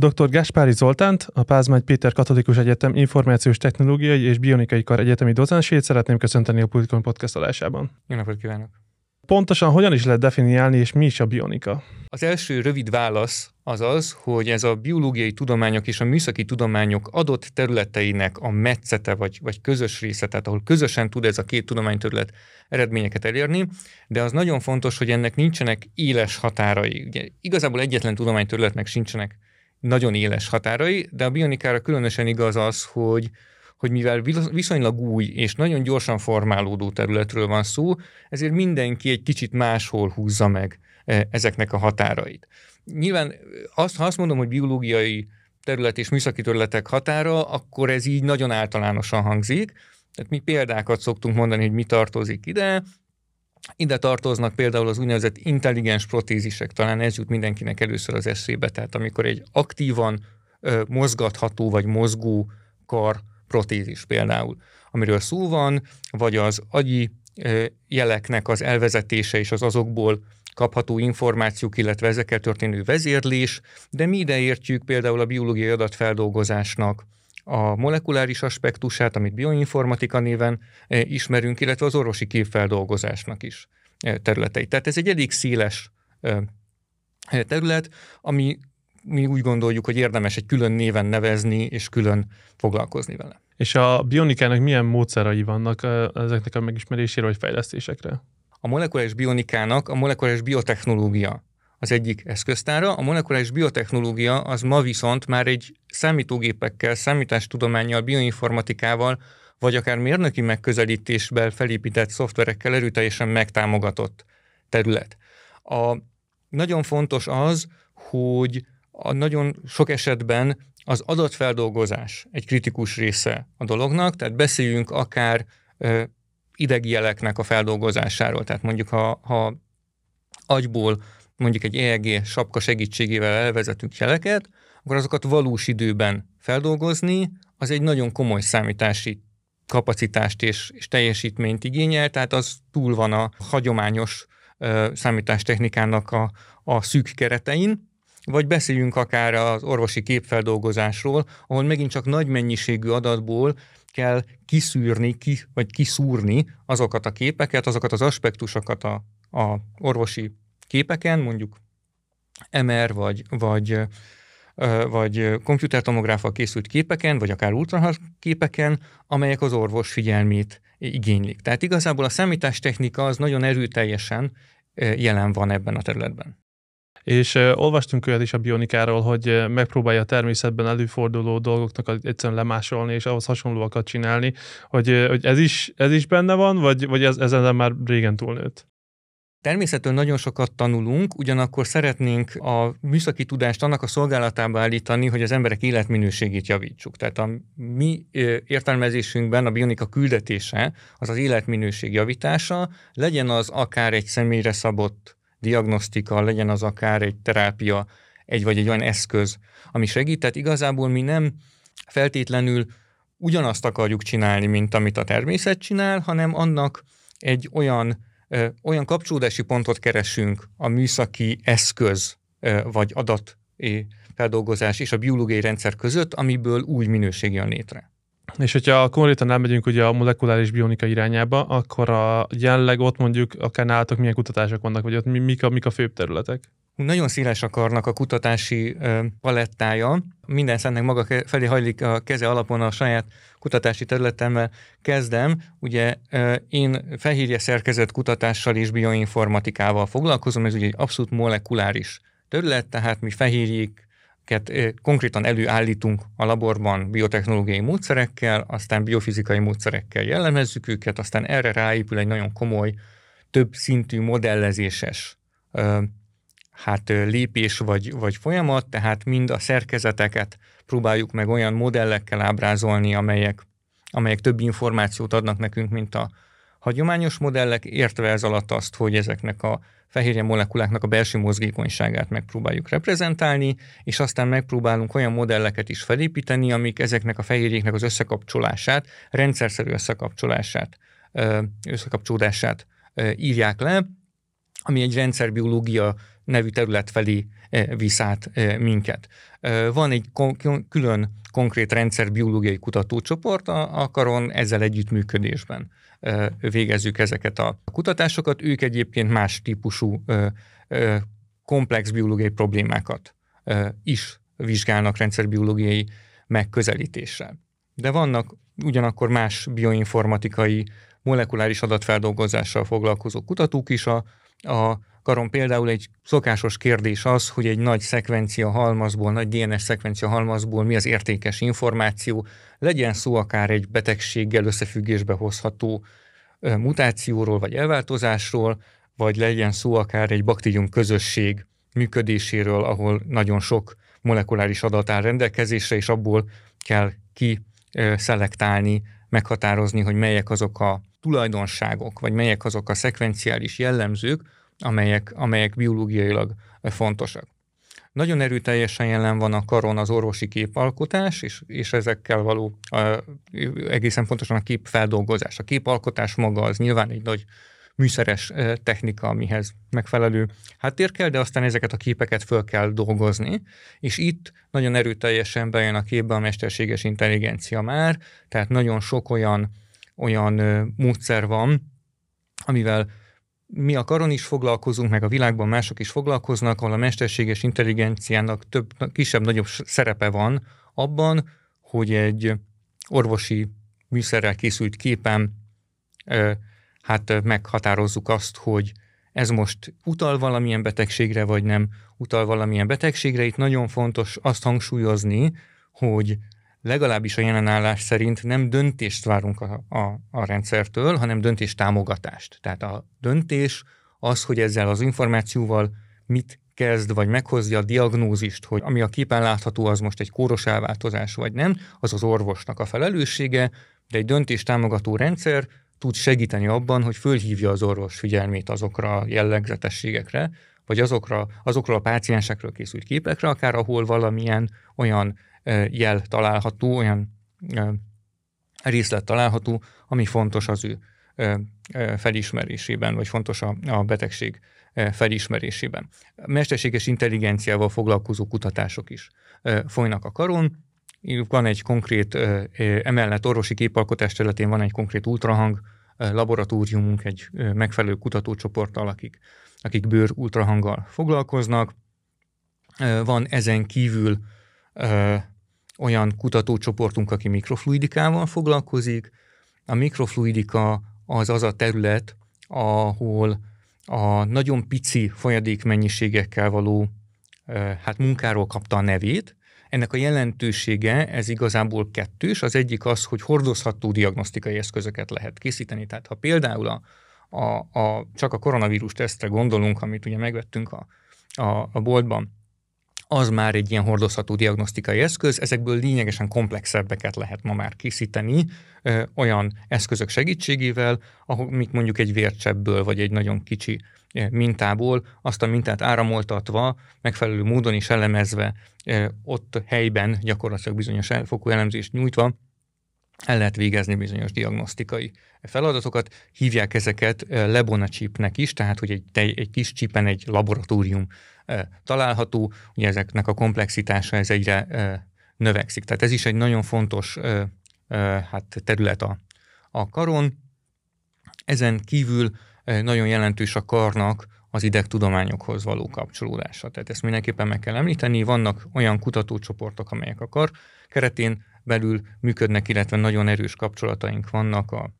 Dr. Gáspári Zoltánt, a Pázmány Péter Katolikus Egyetem Információs Technológiai és Bionikai Kar Egyetemi docensét szeretném köszönteni a Politikon podcast adásában. Jó napot kívánok! Pontosan hogyan is lehet definiálni, és mi is a bionika? Az első rövid válasz az az, hogy ez a biológiai tudományok és a műszaki tudományok adott területeinek a metszete vagy, vagy közös része, tehát ahol közösen tud ez a két tudományterület eredményeket elérni, de az nagyon fontos, hogy ennek nincsenek éles határai. Ugye, igazából egyetlen tudományterületnek sincsenek nagyon éles határai, de a bionikára különösen igaz az, hogy, hogy mivel viszonylag új és nagyon gyorsan formálódó területről van szó, ezért mindenki egy kicsit máshol húzza meg e, ezeknek a határait. Nyilván azt, ha azt mondom, hogy biológiai terület és műszaki területek határa, akkor ez így nagyon általánosan hangzik. Tehát mi példákat szoktunk mondani, hogy mi tartozik ide, ide tartoznak például az úgynevezett intelligens protézisek, talán ez jut mindenkinek először az eszébe, tehát amikor egy aktívan ö, mozgatható vagy mozgó kar protézis például, amiről szó van, vagy az agyi ö, jeleknek az elvezetése és az azokból kapható információk, illetve ezekkel történő vezérlés, de mi ide értjük például a biológiai adatfeldolgozásnak, a molekuláris aspektusát, amit bioinformatika néven e, ismerünk, illetve az orvosi képfeldolgozásnak is e, területei. Tehát ez egy elég széles e, terület, ami mi úgy gondoljuk, hogy érdemes egy külön néven nevezni, és külön foglalkozni vele. És a bionikának milyen módszerai vannak ezeknek a megismerésére vagy fejlesztésekre? A molekuláris bionikának a molekuláris biotechnológia az egyik eszköztára. A molekuláris biotechnológia az ma viszont már egy számítógépekkel, számítástudományjal, bioinformatikával, vagy akár mérnöki megközelítésben felépített szoftverekkel erőteljesen megtámogatott terület. A, nagyon fontos az, hogy a nagyon sok esetben az adatfeldolgozás egy kritikus része a dolognak, tehát beszéljünk akár ö, idegjeleknek a feldolgozásáról, tehát mondjuk ha, ha agyból mondjuk egy EEG sapka segítségével elvezetünk jeleket, akkor azokat valós időben feldolgozni, az egy nagyon komoly számítási kapacitást és, és teljesítményt igényel, tehát az túl van a hagyományos ö, számítástechnikának a, a szűk keretein, vagy beszéljünk akár az orvosi képfeldolgozásról, ahol megint csak nagy mennyiségű adatból kell kiszűrni, ki, vagy kiszúrni azokat a képeket, azokat az aspektusokat a, a orvosi képeken, mondjuk MR vagy, vagy, vagy komputertomográffal készült képeken, vagy akár ultrahang képeken, amelyek az orvos figyelmét igénylik. Tehát igazából a számítástechnika az nagyon erőteljesen jelen van ebben a területben. És olvastunk olyat is a bionikáról, hogy megpróbálja a természetben előforduló dolgoknak egyszerűen lemásolni, és ahhoz hasonlóakat csinálni, hogy, hogy ez, is, ez is benne van, vagy, vagy ez, ezen már régen túlnőtt? Természetesen nagyon sokat tanulunk, ugyanakkor szeretnénk a műszaki tudást annak a szolgálatába állítani, hogy az emberek életminőségét javítsuk. Tehát a mi értelmezésünkben a bionika küldetése az az életminőség javítása, legyen az akár egy személyre szabott diagnosztika, legyen az akár egy terápia, egy vagy egy olyan eszköz, ami segít. Tehát igazából mi nem feltétlenül ugyanazt akarjuk csinálni, mint amit a természet csinál, hanem annak egy olyan olyan kapcsolódási pontot keresünk a műszaki eszköz vagy adat feldolgozás és a biológiai rendszer között, amiből új minőség jön létre. És hogyha konkrétan elmegyünk ugye a molekuláris bionika irányába, akkor a jelenleg ott mondjuk akár nálatok milyen kutatások vannak, vagy ott mik a, mik a főbb területek? Nagyon széles akarnak a kutatási palettája. Minden szennek maga felé hajlik a keze alapon a saját kutatási területemmel kezdem. Ugye én fehérje szerkezet kutatással és bioinformatikával foglalkozom, ez ugye egy abszolút molekuláris terület, tehát mi fehérjék konkrétan előállítunk a laborban biotechnológiai módszerekkel, aztán biofizikai módszerekkel jellemezzük őket, aztán erre ráépül egy nagyon komoly, több szintű modellezéses hát lépés vagy, vagy folyamat, tehát mind a szerkezeteket próbáljuk meg olyan modellekkel ábrázolni, amelyek, amelyek több információt adnak nekünk, mint a hagyományos modellek, értve ez alatt azt, hogy ezeknek a fehérje molekuláknak a belső mozgékonyságát megpróbáljuk reprezentálni, és aztán megpróbálunk olyan modelleket is felépíteni, amik ezeknek a fehérjéknek az összekapcsolását, rendszerszerű összekapcsolását, összekapcsolódását írják le, ami egy rendszerbiológia nevű terület felé visz át minket. Van egy külön konkrét rendszerbiológiai kutatócsoport a karon, ezzel együttműködésben végezzük ezeket a kutatásokat. Ők egyébként más típusú komplex biológiai problémákat is vizsgálnak rendszerbiológiai megközelítéssel. De vannak ugyanakkor más bioinformatikai, molekuláris adatfeldolgozással foglalkozó kutatók is. A, a karon például egy szokásos kérdés az, hogy egy nagy szekvencia halmazból, nagy DNS szekvencia halmazból mi az értékes információ, legyen szó akár egy betegséggel összefüggésbe hozható mutációról vagy elváltozásról, vagy legyen szó akár egy baktérium közösség működéséről, ahol nagyon sok molekuláris adat áll rendelkezésre, és abból kell ki szelektálni, meghatározni, hogy melyek azok a tulajdonságok, vagy melyek azok a szekvenciális jellemzők, amelyek, amelyek biológiailag fontosak. Nagyon erőteljesen jelen van a karon az orvosi képalkotás, és, és ezekkel való a, egészen pontosan a képfeldolgozás. A képalkotás maga az nyilván egy nagy műszeres technika, amihez megfelelő háttér kell, de aztán ezeket a képeket föl kell dolgozni, és itt nagyon erőteljesen bejön a képbe a mesterséges intelligencia már, tehát nagyon sok olyan, olyan módszer van, amivel mi a karon is foglalkozunk, meg a világban mások is foglalkoznak, ahol a mesterséges intelligenciának több, kisebb-nagyobb szerepe van abban, hogy egy orvosi műszerrel készült képen hát meghatározzuk azt, hogy ez most utal valamilyen betegségre, vagy nem utal valamilyen betegségre. Itt nagyon fontos azt hangsúlyozni, hogy legalábbis a jelenállás szerint nem döntést várunk a, a, a rendszertől, hanem döntés támogatást. Tehát a döntés az, hogy ezzel az információval mit kezd, vagy meghozja a diagnózist, hogy ami a képen látható, az most egy kóros elváltozás, vagy nem, az az orvosnak a felelőssége, de egy döntés támogató rendszer tud segíteni abban, hogy fölhívja az orvos figyelmét azokra a jellegzetességekre, vagy azokra, azokról a páciensekről készült képekre, akár ahol valamilyen olyan jel található, olyan részlet található, ami fontos az ő felismerésében, vagy fontos a, betegség felismerésében. Mesterséges intelligenciával foglalkozó kutatások is folynak a karon, van egy konkrét, emellett orvosi képalkotás területén van egy konkrét ultrahang laboratóriumunk, egy megfelelő kutatócsoporttal, akik, akik bőr ultrahanggal foglalkoznak. Van ezen kívül olyan kutatócsoportunk, aki mikrofluidikával foglalkozik. A mikrofluidika az az a terület, ahol a nagyon pici folyadék mennyiségekkel való hát munkáról kapta a nevét, ennek a jelentősége, ez igazából kettős. Az egyik az, hogy hordozható diagnosztikai eszközöket lehet készíteni. Tehát ha például a, a, a, csak a koronavírus tesztre gondolunk, amit ugye megvettünk a, a, a boltban, az már egy ilyen hordozható diagnosztikai eszköz, ezekből lényegesen komplexebbeket lehet ma már készíteni ö, olyan eszközök segítségével, mit mondjuk egy vércsebből, vagy egy nagyon kicsi mintából, azt a mintát áramoltatva, megfelelő módon is elemezve, ott helyben gyakorlatilag bizonyos elfokú elemzést nyújtva, el lehet végezni bizonyos diagnosztikai feladatokat. Hívják ezeket Lebona chipnek is, tehát hogy egy, egy kis csipen egy laboratórium található, ugye ezeknek a komplexitása ez egyre növekszik. Tehát ez is egy nagyon fontos hát terület a, a karon. Ezen kívül nagyon jelentős a karnak az idegtudományokhoz való kapcsolódása. Tehát ezt mindenképpen meg kell említeni. Vannak olyan kutatócsoportok, amelyek a kar keretén belül működnek, illetve nagyon erős kapcsolataink vannak a,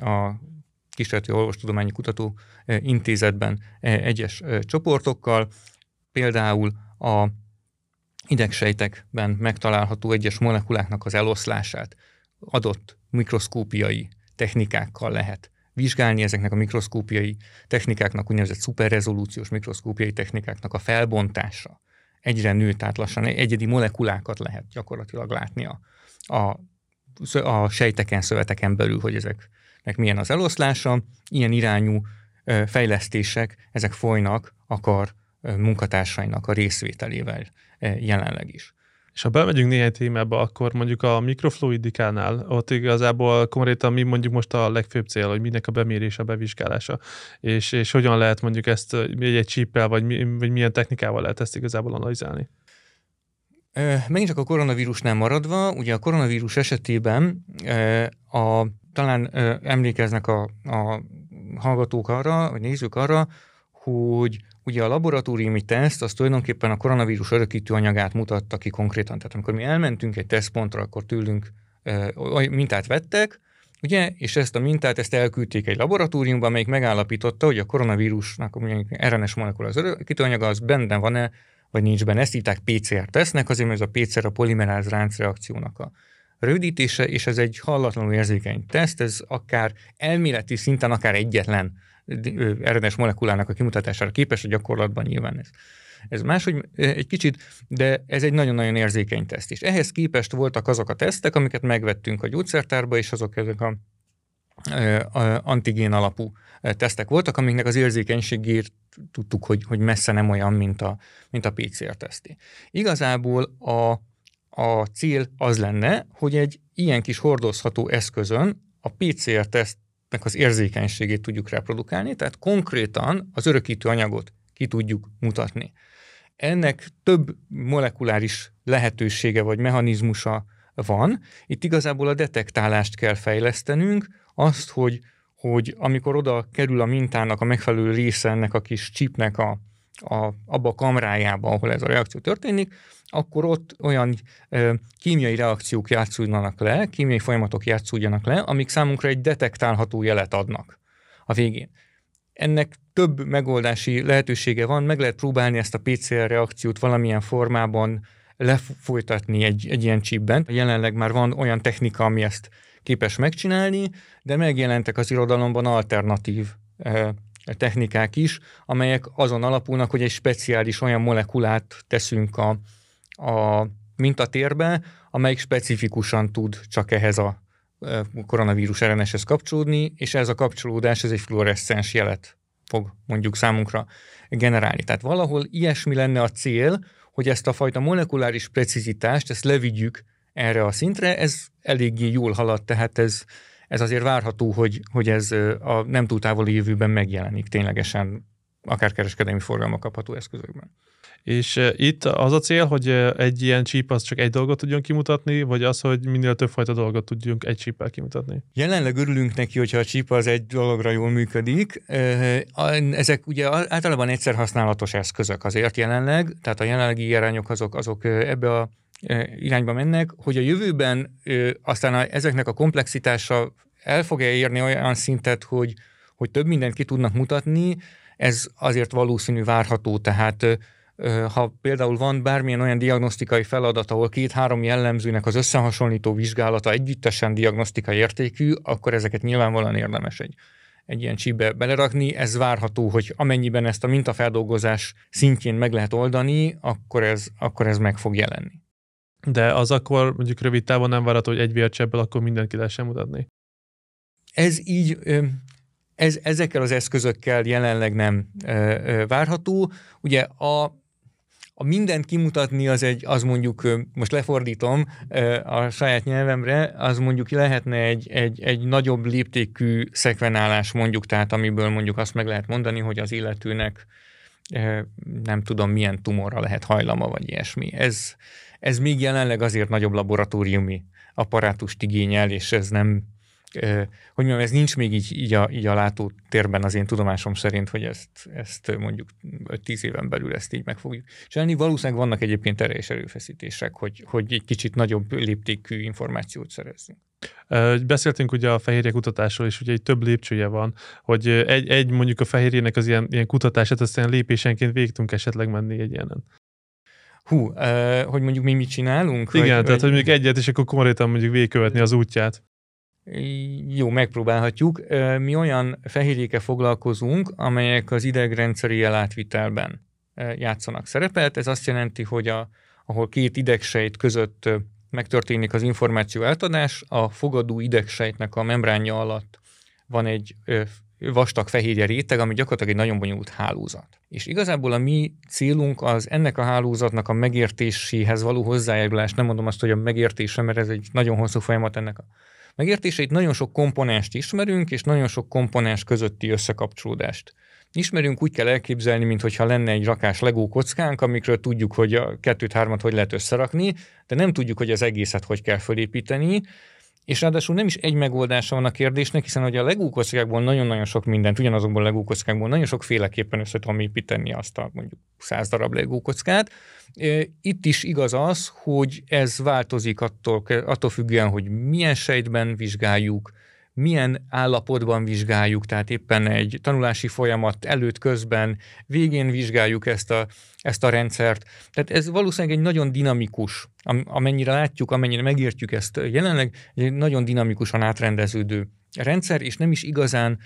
a Kísérleti Orvostudományi Kutató Intézetben egyes csoportokkal. Például a idegsejtekben megtalálható egyes molekuláknak az eloszlását adott mikroszkópiai technikákkal lehet vizsgálni ezeknek a mikroszkópiai technikáknak, úgynevezett szuperrezolúciós mikroszkópiai technikáknak a felbontása egyre nő, tehát lassan egyedi molekulákat lehet gyakorlatilag látni a, a, a sejteken, szöveteken belül, hogy ezeknek milyen az eloszlása. Ilyen irányú fejlesztések, ezek folynak a munkatársainak a részvételével jelenleg is. És ha bemegyünk néhány témába, akkor mondjuk a mikrofluidikánál, ott igazából konkrétan mi mondjuk most a legfőbb cél, hogy minek a bemérése, a bevizsgálása, és, és hogyan lehet mondjuk ezt egy, csíppel, vagy, vagy milyen technikával lehet ezt igazából analizálni. Megint csak a koronavírusnál maradva, ugye a koronavírus esetében a, talán emlékeznek a, a hallgatók arra, vagy nézők arra, hogy ugye a laboratóriumi teszt az tulajdonképpen a koronavírus örökítő anyagát mutatta ki konkrétan. Tehát amikor mi elmentünk egy tesztpontra, akkor tőlünk mintát vettek, ugye, és ezt a mintát ezt elküldték egy laboratóriumba, amelyik megállapította, hogy a koronavírusnak a RNS molekula az örökítő anyaga, az benne van-e, vagy nincs benne. Ezt írták PCR tesznek, azért mert ez a PCR a polimeráz ráncreakciónak a rövidítése, és ez egy hallatlanul érzékeny teszt, ez akár elméleti szinten, akár egyetlen RNS molekulának a kimutatására képes, a gyakorlatban nyilván ez. Ez máshogy egy kicsit, de ez egy nagyon-nagyon érzékeny teszt. És ehhez képest voltak azok a tesztek, amiket megvettünk a gyógyszertárba, és azok ezek a antigén alapú tesztek voltak, amiknek az érzékenységét tudtuk, hogy, hogy messze nem olyan, mint a, mint a PCR teszté. Igazából a, a cél az lenne, hogy egy ilyen kis hordozható eszközön a PCR teszt nek az érzékenységét tudjuk reprodukálni, tehát konkrétan az örökítő anyagot ki tudjuk mutatni. Ennek több molekuláris lehetősége vagy mechanizmusa van. Itt igazából a detektálást kell fejlesztenünk, azt, hogy, hogy amikor oda kerül a mintának a megfelelő része ennek a kis chipnek a, a, abba a kamrájába, ahol ez a reakció történik, akkor ott olyan ö, kémiai reakciók játszódnak le, kémiai folyamatok játszódjanak le, amik számunkra egy detektálható jelet adnak a végén. Ennek több megoldási lehetősége van, meg lehet próbálni ezt a PCR reakciót valamilyen formában lefolytatni egy, egy ilyen chipben. Jelenleg már van olyan technika, ami ezt képes megcsinálni, de megjelentek az irodalomban alternatív technikák is, amelyek azon alapulnak, hogy egy speciális olyan molekulát teszünk a, a mintatérbe, amelyik specifikusan tud csak ehhez a koronavírus RNS-hez kapcsolódni, és ez a kapcsolódás ez egy fluoreszcens jelet fog mondjuk számunkra generálni. Tehát valahol ilyesmi lenne a cél, hogy ezt a fajta molekuláris precizitást, ezt levigyük erre a szintre, ez eléggé jól halad, tehát ez, ez azért várható, hogy, hogy ez a nem túl távoli jövőben megjelenik ténylegesen akár kereskedelmi forgalma kapható eszközökben. És itt az a cél, hogy egy ilyen csíp az csak egy dolgot tudjon kimutatni, vagy az, hogy minél többfajta dolgot tudjunk egy csíppel kimutatni? Jelenleg örülünk neki, hogyha a csíp az egy dologra jól működik. Ezek ugye általában egyszer használatos eszközök azért jelenleg, tehát a jelenlegi irányok azok, azok ebbe a irányba mennek, hogy a jövőben aztán a, ezeknek a komplexitása el fog-e érni olyan szintet, hogy, hogy több mindent ki tudnak mutatni, ez azért valószínű várható, tehát ha például van bármilyen olyan diagnosztikai feladat, ahol két-három jellemzőnek az összehasonlító vizsgálata együttesen diagnosztikai értékű, akkor ezeket nyilvánvalóan érdemes egy, egy ilyen csípbe belerakni. Ez várható, hogy amennyiben ezt a mintafeldolgozás szintjén meg lehet oldani, akkor ez, akkor ez meg fog jelenni. De az akkor mondjuk rövid távon nem várható, hogy egy vércsebbel akkor mindenki lehessen mutatni? Ez így, ez, ezekkel az eszközökkel jelenleg nem várható. Ugye a a mindent kimutatni az egy, az mondjuk, most lefordítom a saját nyelvemre, az mondjuk lehetne egy, egy, egy nagyobb léptékű szekvenálás mondjuk, tehát amiből mondjuk azt meg lehet mondani, hogy az illetőnek nem tudom milyen tumorra lehet hajlama, vagy ilyesmi. Ez, ez még jelenleg azért nagyobb laboratóriumi apparátust igényel, és ez nem, hogy mondjam, ez nincs még így, így, a, így a látótérben az én tudomásom szerint, hogy ezt, ezt mondjuk 10 éven belül ezt így meg fogjuk csinálni. Valószínűleg vannak egyébként erre is erőfeszítések, hogy, hogy egy kicsit nagyobb léptékű információt szerezzünk. Beszéltünk ugye a fehérje kutatásról, és ugye egy több lépcsője van, hogy egy, egy mondjuk a fehérjének az ilyen, ilyen kutatását, aztán lépésenként végig tudunk esetleg menni egy ilyenen. Hú, hogy mondjuk mi mit csinálunk? Igen, vagy, tehát hogy mondjuk egyet, és akkor konkrétan mondjuk végigkövetni az útját. Jó, megpróbálhatjuk. Mi olyan fehérjékkel foglalkozunk, amelyek az idegrendszeri elátvitelben játszanak szerepet. Ez azt jelenti, hogy a, ahol két idegsejt között megtörténik az információ eltadás, a fogadó idegsejtnek a membránja alatt van egy vastag fehérje réteg, ami gyakorlatilag egy nagyon bonyolult hálózat. És igazából a mi célunk az ennek a hálózatnak a megértéséhez való hozzájárulás. Nem mondom azt, hogy a megértése, mert ez egy nagyon hosszú folyamat ennek a megértéseit. Nagyon sok komponenst ismerünk, és nagyon sok komponens közötti összekapcsolódást ismerünk, úgy kell elképzelni, mintha lenne egy rakás legó kockánk, amikről tudjuk, hogy a kettőt-hármat hogy lehet összerakni, de nem tudjuk, hogy az egészet hogy kell fölépíteni, és ráadásul nem is egy megoldása van a kérdésnek, hiszen hogy a legókockákból nagyon-nagyon sok mindent, ugyanazokból a legókockákból nagyon sokféleképpen össze tudom építeni azt a mondjuk száz darab legókockát. Itt is igaz az, hogy ez változik attól, attól függően, hogy milyen sejtben vizsgáljuk, milyen állapotban vizsgáljuk, tehát éppen egy tanulási folyamat előtt, közben, végén vizsgáljuk ezt a, ezt a rendszert. Tehát ez valószínűleg egy nagyon dinamikus, amennyire látjuk, amennyire megértjük ezt jelenleg, egy nagyon dinamikusan átrendeződő rendszer, és nem is igazán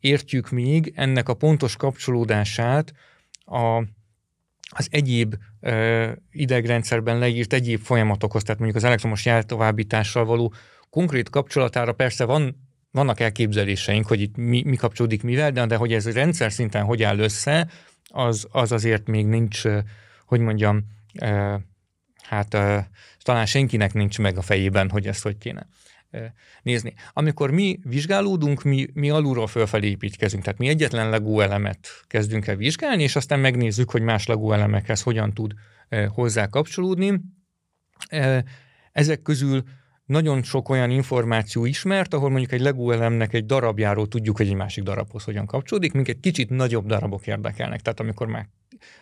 értjük még ennek a pontos kapcsolódását a, az egyéb idegrendszerben leírt egyéb folyamatokhoz, tehát mondjuk az elektromos jeltovábbítással való konkrét kapcsolatára persze van, vannak elképzeléseink, hogy itt mi, mi kapcsolódik mivel, de, de hogy ez rendszer szinten hogy áll össze, az, az azért még nincs, hogy mondjam, hát talán senkinek nincs meg a fejében, hogy ezt hogy kéne nézni. Amikor mi vizsgálódunk, mi, mi alulról fölfelé építkezünk, tehát mi egyetlen legó elemet kezdünk el vizsgálni, és aztán megnézzük, hogy más legó elemekhez hogyan tud hozzá kapcsolódni. Ezek közül nagyon sok olyan információ ismert, ahol mondjuk egy Lego elemnek egy darabjáról tudjuk, hogy egy másik darabhoz hogyan kapcsolódik, minket kicsit nagyobb darabok érdekelnek. Tehát amikor már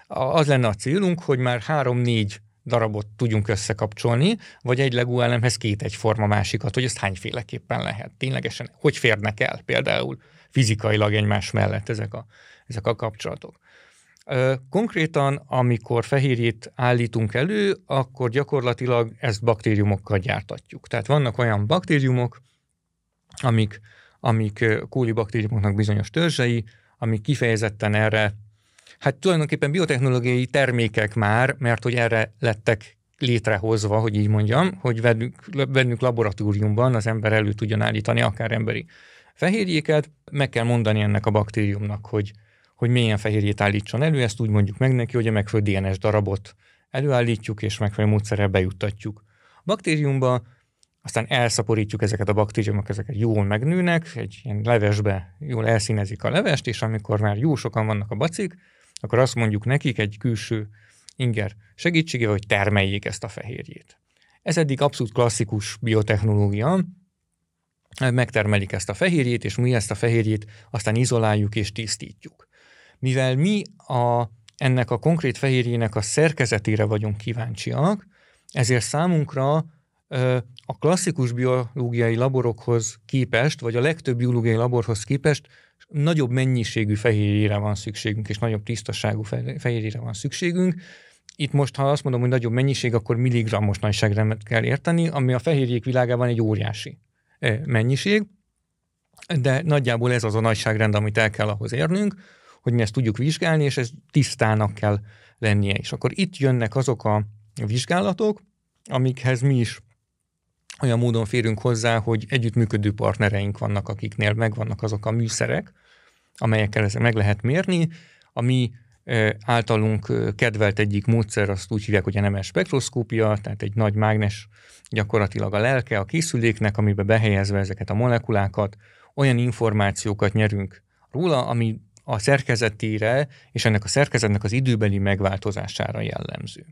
az lenne a célunk, hogy már három-négy darabot tudjunk összekapcsolni, vagy egy Lego elemhez két egyforma másikat, hogy ezt hányféleképpen lehet. Ténylegesen, hogy férnek el például fizikailag egymás mellett ezek a, ezek a kapcsolatok. Konkrétan, amikor fehérjét állítunk elő, akkor gyakorlatilag ezt baktériumokkal gyártatjuk. Tehát vannak olyan baktériumok, amik, amik kólibaktériumoknak bizonyos törzsei, amik kifejezetten erre, hát tulajdonképpen biotechnológiai termékek már, mert hogy erre lettek létrehozva, hogy így mondjam, hogy vennünk, vennünk laboratóriumban az ember elő tudjon állítani akár emberi fehérjéket, meg kell mondani ennek a baktériumnak, hogy hogy milyen fehérjét állítson elő, ezt úgy mondjuk meg neki, hogy a megfelelő DNS darabot előállítjuk, és megfelelő módszerrel bejuttatjuk. A baktériumba aztán elszaporítjuk ezeket a baktériumok, ezeket jól megnőnek, egy ilyen levesbe jól elszínezik a levest, és amikor már jó sokan vannak a bacik, akkor azt mondjuk nekik egy külső inger segítségével, hogy termeljék ezt a fehérjét. Ez eddig abszolút klasszikus biotechnológia, megtermelik ezt a fehérjét, és mi ezt a fehérjét aztán izoláljuk és tisztítjuk. Mivel mi a, ennek a konkrét fehérjének a szerkezetére vagyunk kíváncsiak, ezért számunkra a klasszikus biológiai laborokhoz képest, vagy a legtöbb biológiai laborhoz képest nagyobb mennyiségű fehérjére van szükségünk, és nagyobb tisztaságú fehérjére van szükségünk. Itt most, ha azt mondom, hogy nagyobb mennyiség, akkor milligrammos nagyságrendet kell érteni, ami a fehérjék világában egy óriási mennyiség, de nagyjából ez az a nagyságrend, amit el kell ahhoz érnünk, hogy mi ezt tudjuk vizsgálni, és ez tisztának kell lennie. És akkor itt jönnek azok a vizsgálatok, amikhez mi is olyan módon férünk hozzá, hogy együttműködő partnereink vannak, akiknél megvannak azok a műszerek, amelyekkel ezt meg lehet mérni. A mi általunk kedvelt egyik módszer, azt úgy hívják, hogy nemes spektroszkópia, tehát egy nagy mágnes gyakorlatilag a lelke a készüléknek, amibe behelyezve ezeket a molekulákat, olyan információkat nyerünk róla, ami a szerkezetére és ennek a szerkezetnek az időbeli megváltozására jellemző.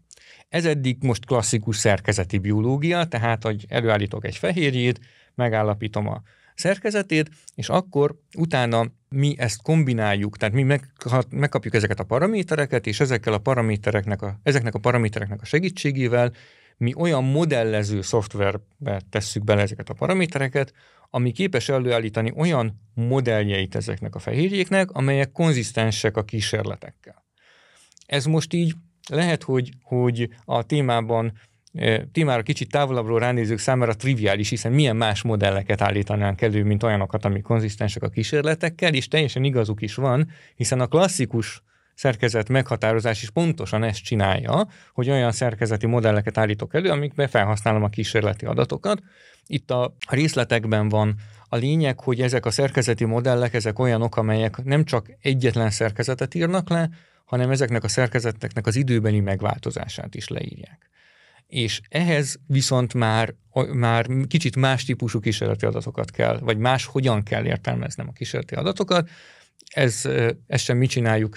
Ez eddig most klasszikus szerkezeti biológia, tehát hogy előállítok egy fehérjét, megállapítom a szerkezetét, és akkor utána mi ezt kombináljuk, tehát mi meg, megkapjuk ezeket a paramétereket, és ezekkel a paramétereknek a, ezeknek a paramétereknek a segítségével mi olyan modellező szoftverbe tesszük bele ezeket a paramétereket, ami képes előállítani olyan modelljeit ezeknek a fehérjéknek, amelyek konzisztensek a kísérletekkel. Ez most így lehet, hogy, hogy a témában e, témára kicsit távolabbról ránézők számára triviális, hiszen milyen más modelleket állítanánk elő, mint olyanokat, amik konzisztensek a kísérletekkel, és teljesen igazuk is van, hiszen a klasszikus szerkezet meghatározás is pontosan ezt csinálja, hogy olyan szerkezeti modelleket állítok elő, amikben felhasználom a kísérleti adatokat. Itt a részletekben van A lényeg, hogy ezek a szerkezeti modellek, ezek olyanok, amelyek nem csak egyetlen szerkezetet írnak le, hanem ezeknek a szerkezeteknek az időbeli megváltozását is leírják. És ehhez viszont már, már kicsit más típusú kísérleti adatokat kell, vagy más hogyan kell értelmeznem a kísérleti adatokat. Ez, ezt sem mi csináljuk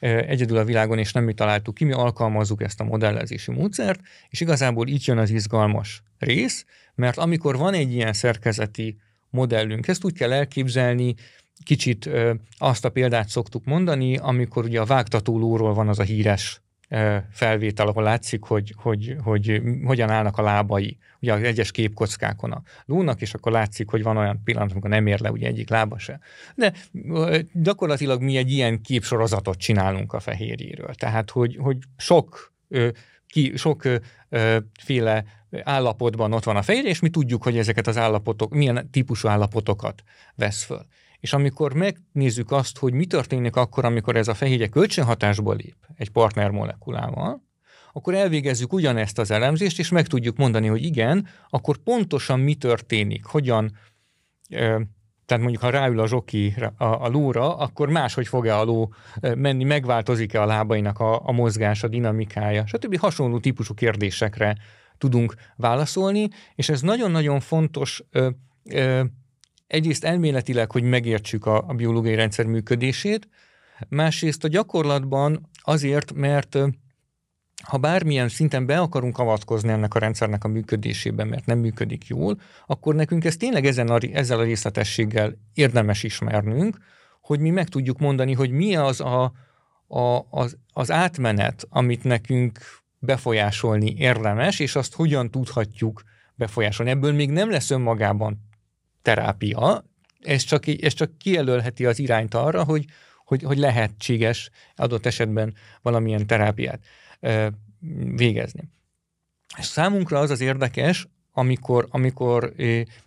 egyedül a világon, és nem mi találtuk ki, mi alkalmazzuk ezt a modellezési módszert, és igazából így jön az izgalmas rész, mert amikor van egy ilyen szerkezeti modellünk, ezt úgy kell elképzelni, kicsit ö, azt a példát szoktuk mondani, amikor ugye a vágtató lóról van az a híres ö, felvétel, ahol látszik, hogy, hogy, hogy hogyan állnak a lábai, ugye az egyes képkockákon a lónak, és akkor látszik, hogy van olyan pillanat, amikor nem ér le ugye egyik lába se. De ö, gyakorlatilag mi egy ilyen képsorozatot csinálunk a fehérjéről. Tehát, hogy, hogy sok ö, ki, sok féle állapotban ott van a fehérje, és mi tudjuk, hogy ezeket az állapotok, milyen típusú állapotokat vesz föl. És amikor megnézzük azt, hogy mi történik akkor, amikor ez a fehérje kölcsönhatásból lép egy partner molekulával, akkor elvégezzük ugyanezt az elemzést, és meg tudjuk mondani, hogy igen, akkor pontosan mi történik, hogyan, tehát mondjuk ha ráül a zsoki a, a lóra, akkor máshogy fog-e a ló menni, megváltozik-e a lábainak a, a mozgása, dinamikája, stb. hasonló típusú kérdésekre tudunk válaszolni, és ez nagyon-nagyon fontos ö, ö, egyrészt elméletileg, hogy megértsük a, a biológiai rendszer működését, másrészt a gyakorlatban azért, mert ha bármilyen szinten be akarunk avatkozni ennek a rendszernek a működésében, mert nem működik jól, akkor nekünk ezt tényleg ezen a, ezzel a részletességgel érdemes ismernünk, hogy mi meg tudjuk mondani, hogy mi az a, a, az, az átmenet, amit nekünk befolyásolni érdemes, és azt hogyan tudhatjuk befolyásolni. Ebből még nem lesz önmagában terápia, ez csak, ez csak kijelölheti az irányt arra, hogy, hogy, hogy lehetséges adott esetben valamilyen terápiát végezni. És számunkra az az érdekes, amikor, amikor,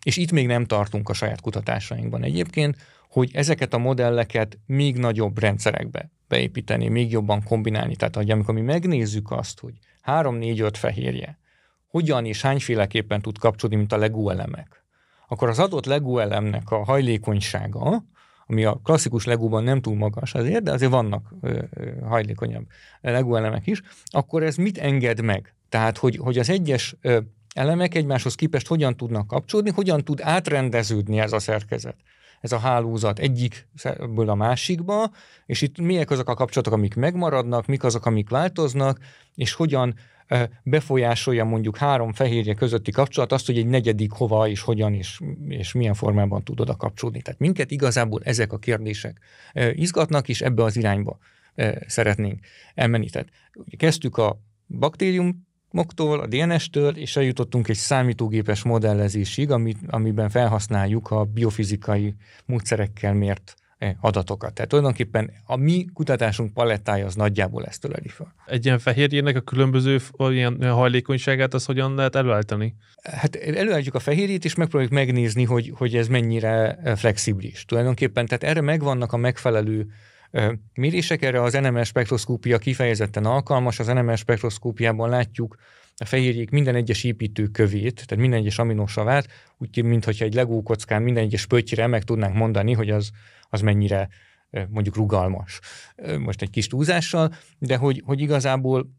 és itt még nem tartunk a saját kutatásainkban egyébként, hogy ezeket a modelleket még nagyobb rendszerekbe beépíteni, még jobban kombinálni. Tehát, hogy amikor mi megnézzük azt, hogy 3-4-5 fehérje hogyan és hányféleképpen tud kapcsolódni, mint a Lego elemek, akkor az adott Lego elemnek a hajlékonysága, ami a klasszikus legóban nem túl magas azért, de azért vannak ö, ö, hajlékonyabb legó elemek is, akkor ez mit enged meg? Tehát, hogy, hogy az egyes ö, elemek egymáshoz képest hogyan tudnak kapcsolódni, hogyan tud átrendeződni ez a szerkezet ez a hálózat egyikből a másikba, és itt miek azok a kapcsolatok, amik megmaradnak, mik azok, amik változnak, és hogyan befolyásolja mondjuk három fehérje közötti kapcsolat azt, hogy egy negyedik hova és hogyan és, és milyen formában tud oda kapcsolódni. Tehát minket igazából ezek a kérdések izgatnak, és ebbe az irányba szeretnénk elmenni. Tehát kezdtük a baktérium moktól, a DNS-től, és eljutottunk egy számítógépes modellezésig, amit, amiben felhasználjuk a biofizikai módszerekkel mért e, adatokat. Tehát tulajdonképpen a mi kutatásunk palettája az nagyjából ezt öleli fel. Egy ilyen fehérjének a különböző ilyen hajlékonyságát az hogyan lehet előállítani? Hát előállítjuk a fehérjét, és megpróbáljuk megnézni, hogy, hogy ez mennyire e, flexibilis. Tulajdonképpen, tehát erre megvannak a megfelelő mérések. Erre az NMS spektroszkópia kifejezetten alkalmas. Az NMS spektroszkópiában látjuk a fehérjék minden egyes építőkövét, tehát minden egyes aminosavát, úgy, mintha egy legó kockán minden egyes pöttyire meg tudnánk mondani, hogy az, az mennyire mondjuk rugalmas. Most egy kis túlzással, de hogy, hogy igazából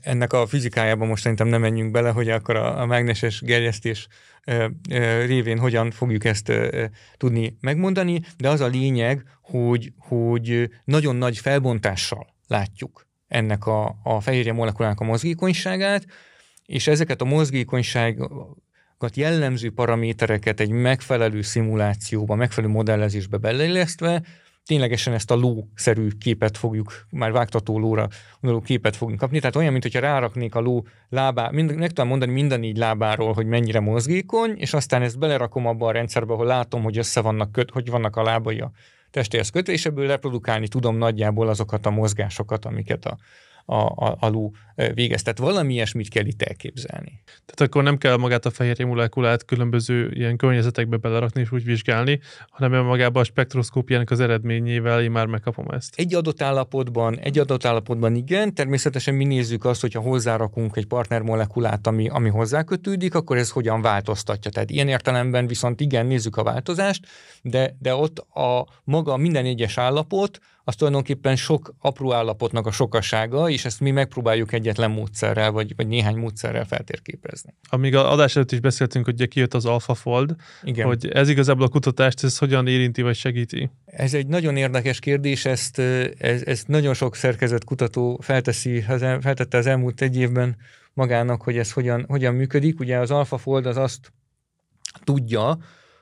ennek a fizikájában most szerintem nem menjünk bele, hogy akkor a, a mágneses gerjesztés révén hogyan fogjuk ezt tudni megmondani, de az a lényeg, hogy, hogy nagyon nagy felbontással látjuk ennek a, a fehérje molekulának a mozgékonyságát, és ezeket a mozgékonyságot jellemző paramétereket egy megfelelő szimulációba, megfelelő modellezésbe beleillesztve ténylegesen ezt a ló-szerű képet fogjuk, már vágtató lóra ló képet fogunk kapni. Tehát olyan, mintha ráraknék a ló lábá, mind, meg tudom mondani minden négy lábáról, hogy mennyire mozgékony, és aztán ezt belerakom abba a rendszerbe, ahol látom, hogy össze vannak köt, hogy vannak a lábai a testéhez kötve, és ebből reprodukálni tudom nagyjából azokat a mozgásokat, amiket a, a, a, alul végez. Tehát valami ilyesmit kell itt elképzelni. Tehát akkor nem kell magát a fehérje molekulát különböző ilyen környezetekbe belerakni és úgy vizsgálni, hanem magában a spektroszkópiának az eredményével én már megkapom ezt. Egy adott állapotban, egy adott állapotban igen, természetesen mi nézzük azt, hogyha hozzárakunk egy partnermolekulát, ami, ami hozzákötődik, akkor ez hogyan változtatja. Tehát ilyen értelemben viszont igen, nézzük a változást, de, de ott a maga minden egyes állapot, az tulajdonképpen sok apró állapotnak a sokasága, és ezt mi megpróbáljuk egyetlen módszerrel, vagy, vagy néhány módszerrel feltérképezni. Amíg a adás előtt is beszéltünk, hogy ugye kijött az AlphaFold, Igen. hogy ez igazából a kutatást, ez hogyan érinti, vagy segíti? Ez egy nagyon érdekes kérdés, ezt, ez, ezt nagyon sok szerkezet kutató felteszi, feltette az elmúlt egy évben magának, hogy ez hogyan, hogyan működik. Ugye az AlphaFold az azt tudja,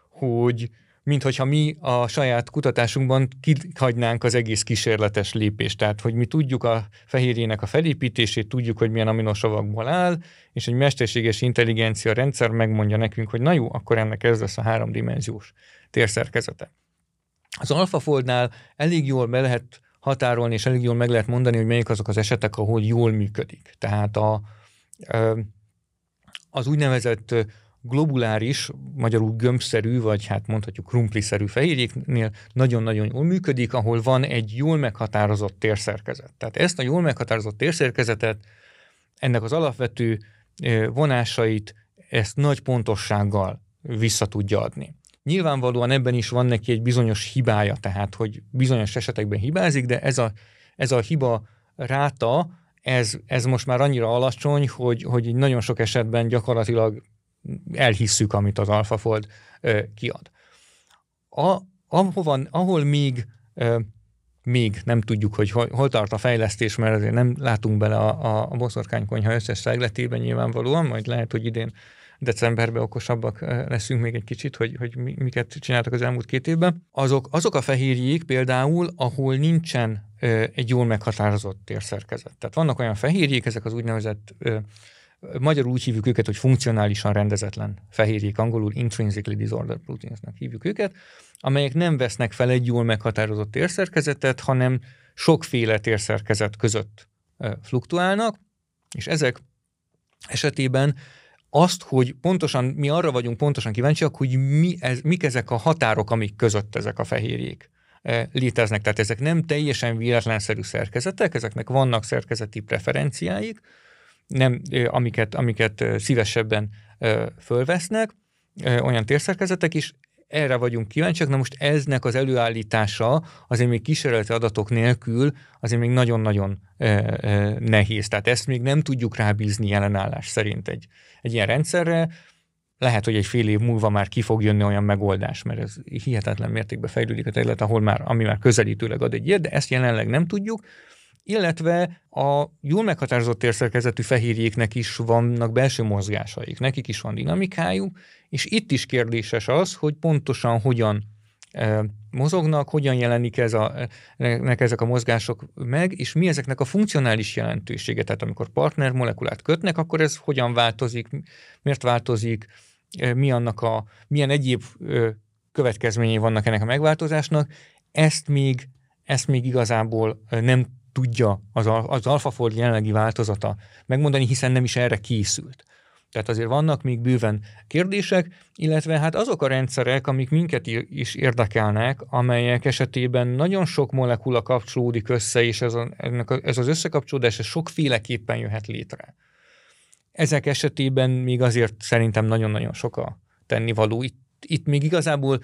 hogy mint hogyha mi a saját kutatásunkban kihagynánk az egész kísérletes lépést. Tehát, hogy mi tudjuk a fehérjének a felépítését, tudjuk, hogy milyen aminosavakból áll, és egy mesterséges intelligencia rendszer megmondja nekünk, hogy na jó, akkor ennek ez lesz a háromdimenziós térszerkezete. Az AlphaFoldnál elég jól be lehet határolni, és elég jól meg lehet mondani, hogy melyik azok az esetek, ahol jól működik. Tehát a, az úgynevezett globuláris, magyarul gömbszerű, vagy hát mondhatjuk krumpliszerű fehérjéknél nagyon-nagyon jól működik, ahol van egy jól meghatározott térszerkezet. Tehát ezt a jól meghatározott térszerkezetet, ennek az alapvető vonásait, ezt nagy pontossággal vissza tudja adni. Nyilvánvalóan ebben is van neki egy bizonyos hibája, tehát hogy bizonyos esetekben hibázik, de ez a, ez a hiba ráta, ez, ez most már annyira alacsony, hogy, hogy nagyon sok esetben gyakorlatilag elhisszük, amit az AlphaFold kiad. A, ahova, ahol még még nem tudjuk, hogy hol, hol tart a fejlesztés, mert azért nem látunk bele a, a, a boszorkánykonyha összes szegletében nyilvánvalóan, majd lehet, hogy idén decemberben okosabbak leszünk még egy kicsit, hogy, hogy miket csináltak az elmúlt két évben. Azok, azok a fehérjék például, ahol nincsen egy jól meghatározott térszerkezet. Tehát vannak olyan fehérjék, ezek az úgynevezett Magyarul úgy hívjuk őket, hogy funkcionálisan rendezetlen fehérjék, angolul intrinsically disordered proteinsnak hívjuk őket, amelyek nem vesznek fel egy jól meghatározott térszerkezetet, hanem sokféle térszerkezet között fluktuálnak, és ezek esetében azt, hogy pontosan, mi arra vagyunk pontosan kíváncsiak, hogy mi ez, mik ezek a határok, amik között ezek a fehérjék léteznek. Tehát ezek nem teljesen véletlenszerű szerkezetek, ezeknek vannak szerkezeti preferenciáik, nem, amiket, amiket szívesebben fölvesznek, olyan térszerkezetek is, erre vagyunk kíváncsiak, na most eznek az előállítása azért még kísérleti adatok nélkül azért még nagyon-nagyon nehéz. Tehát ezt még nem tudjuk rábízni jelenállás szerint egy, egy ilyen rendszerre. Lehet, hogy egy fél év múlva már ki fog jönni olyan megoldás, mert ez hihetetlen mértékben fejlődik a terület, ahol már, ami már közelítőleg ad egy ilyet, de ezt jelenleg nem tudjuk illetve a jól meghatározott térszerkezetű fehérjéknek is vannak belső mozgásaik, nekik is van dinamikájuk, és itt is kérdéses az, hogy pontosan hogyan e, mozognak, hogyan jelenik ez a, nek ezek a mozgások meg, és mi ezeknek a funkcionális jelentősége. Tehát amikor partner molekulát kötnek, akkor ez hogyan változik, miért változik, e, mi annak a, milyen egyéb e, következményei vannak ennek a megváltozásnak. Ezt még, ezt még igazából nem tudja az, az AlphaFold jelenlegi változata megmondani, hiszen nem is erre készült. Tehát azért vannak még bőven kérdések, illetve hát azok a rendszerek, amik minket is érdekelnek, amelyek esetében nagyon sok molekula kapcsolódik össze, és ez, a, ez az összekapcsolódás ez sokféleképpen jöhet létre. Ezek esetében még azért szerintem nagyon-nagyon sok a tennivaló. Itt, itt még igazából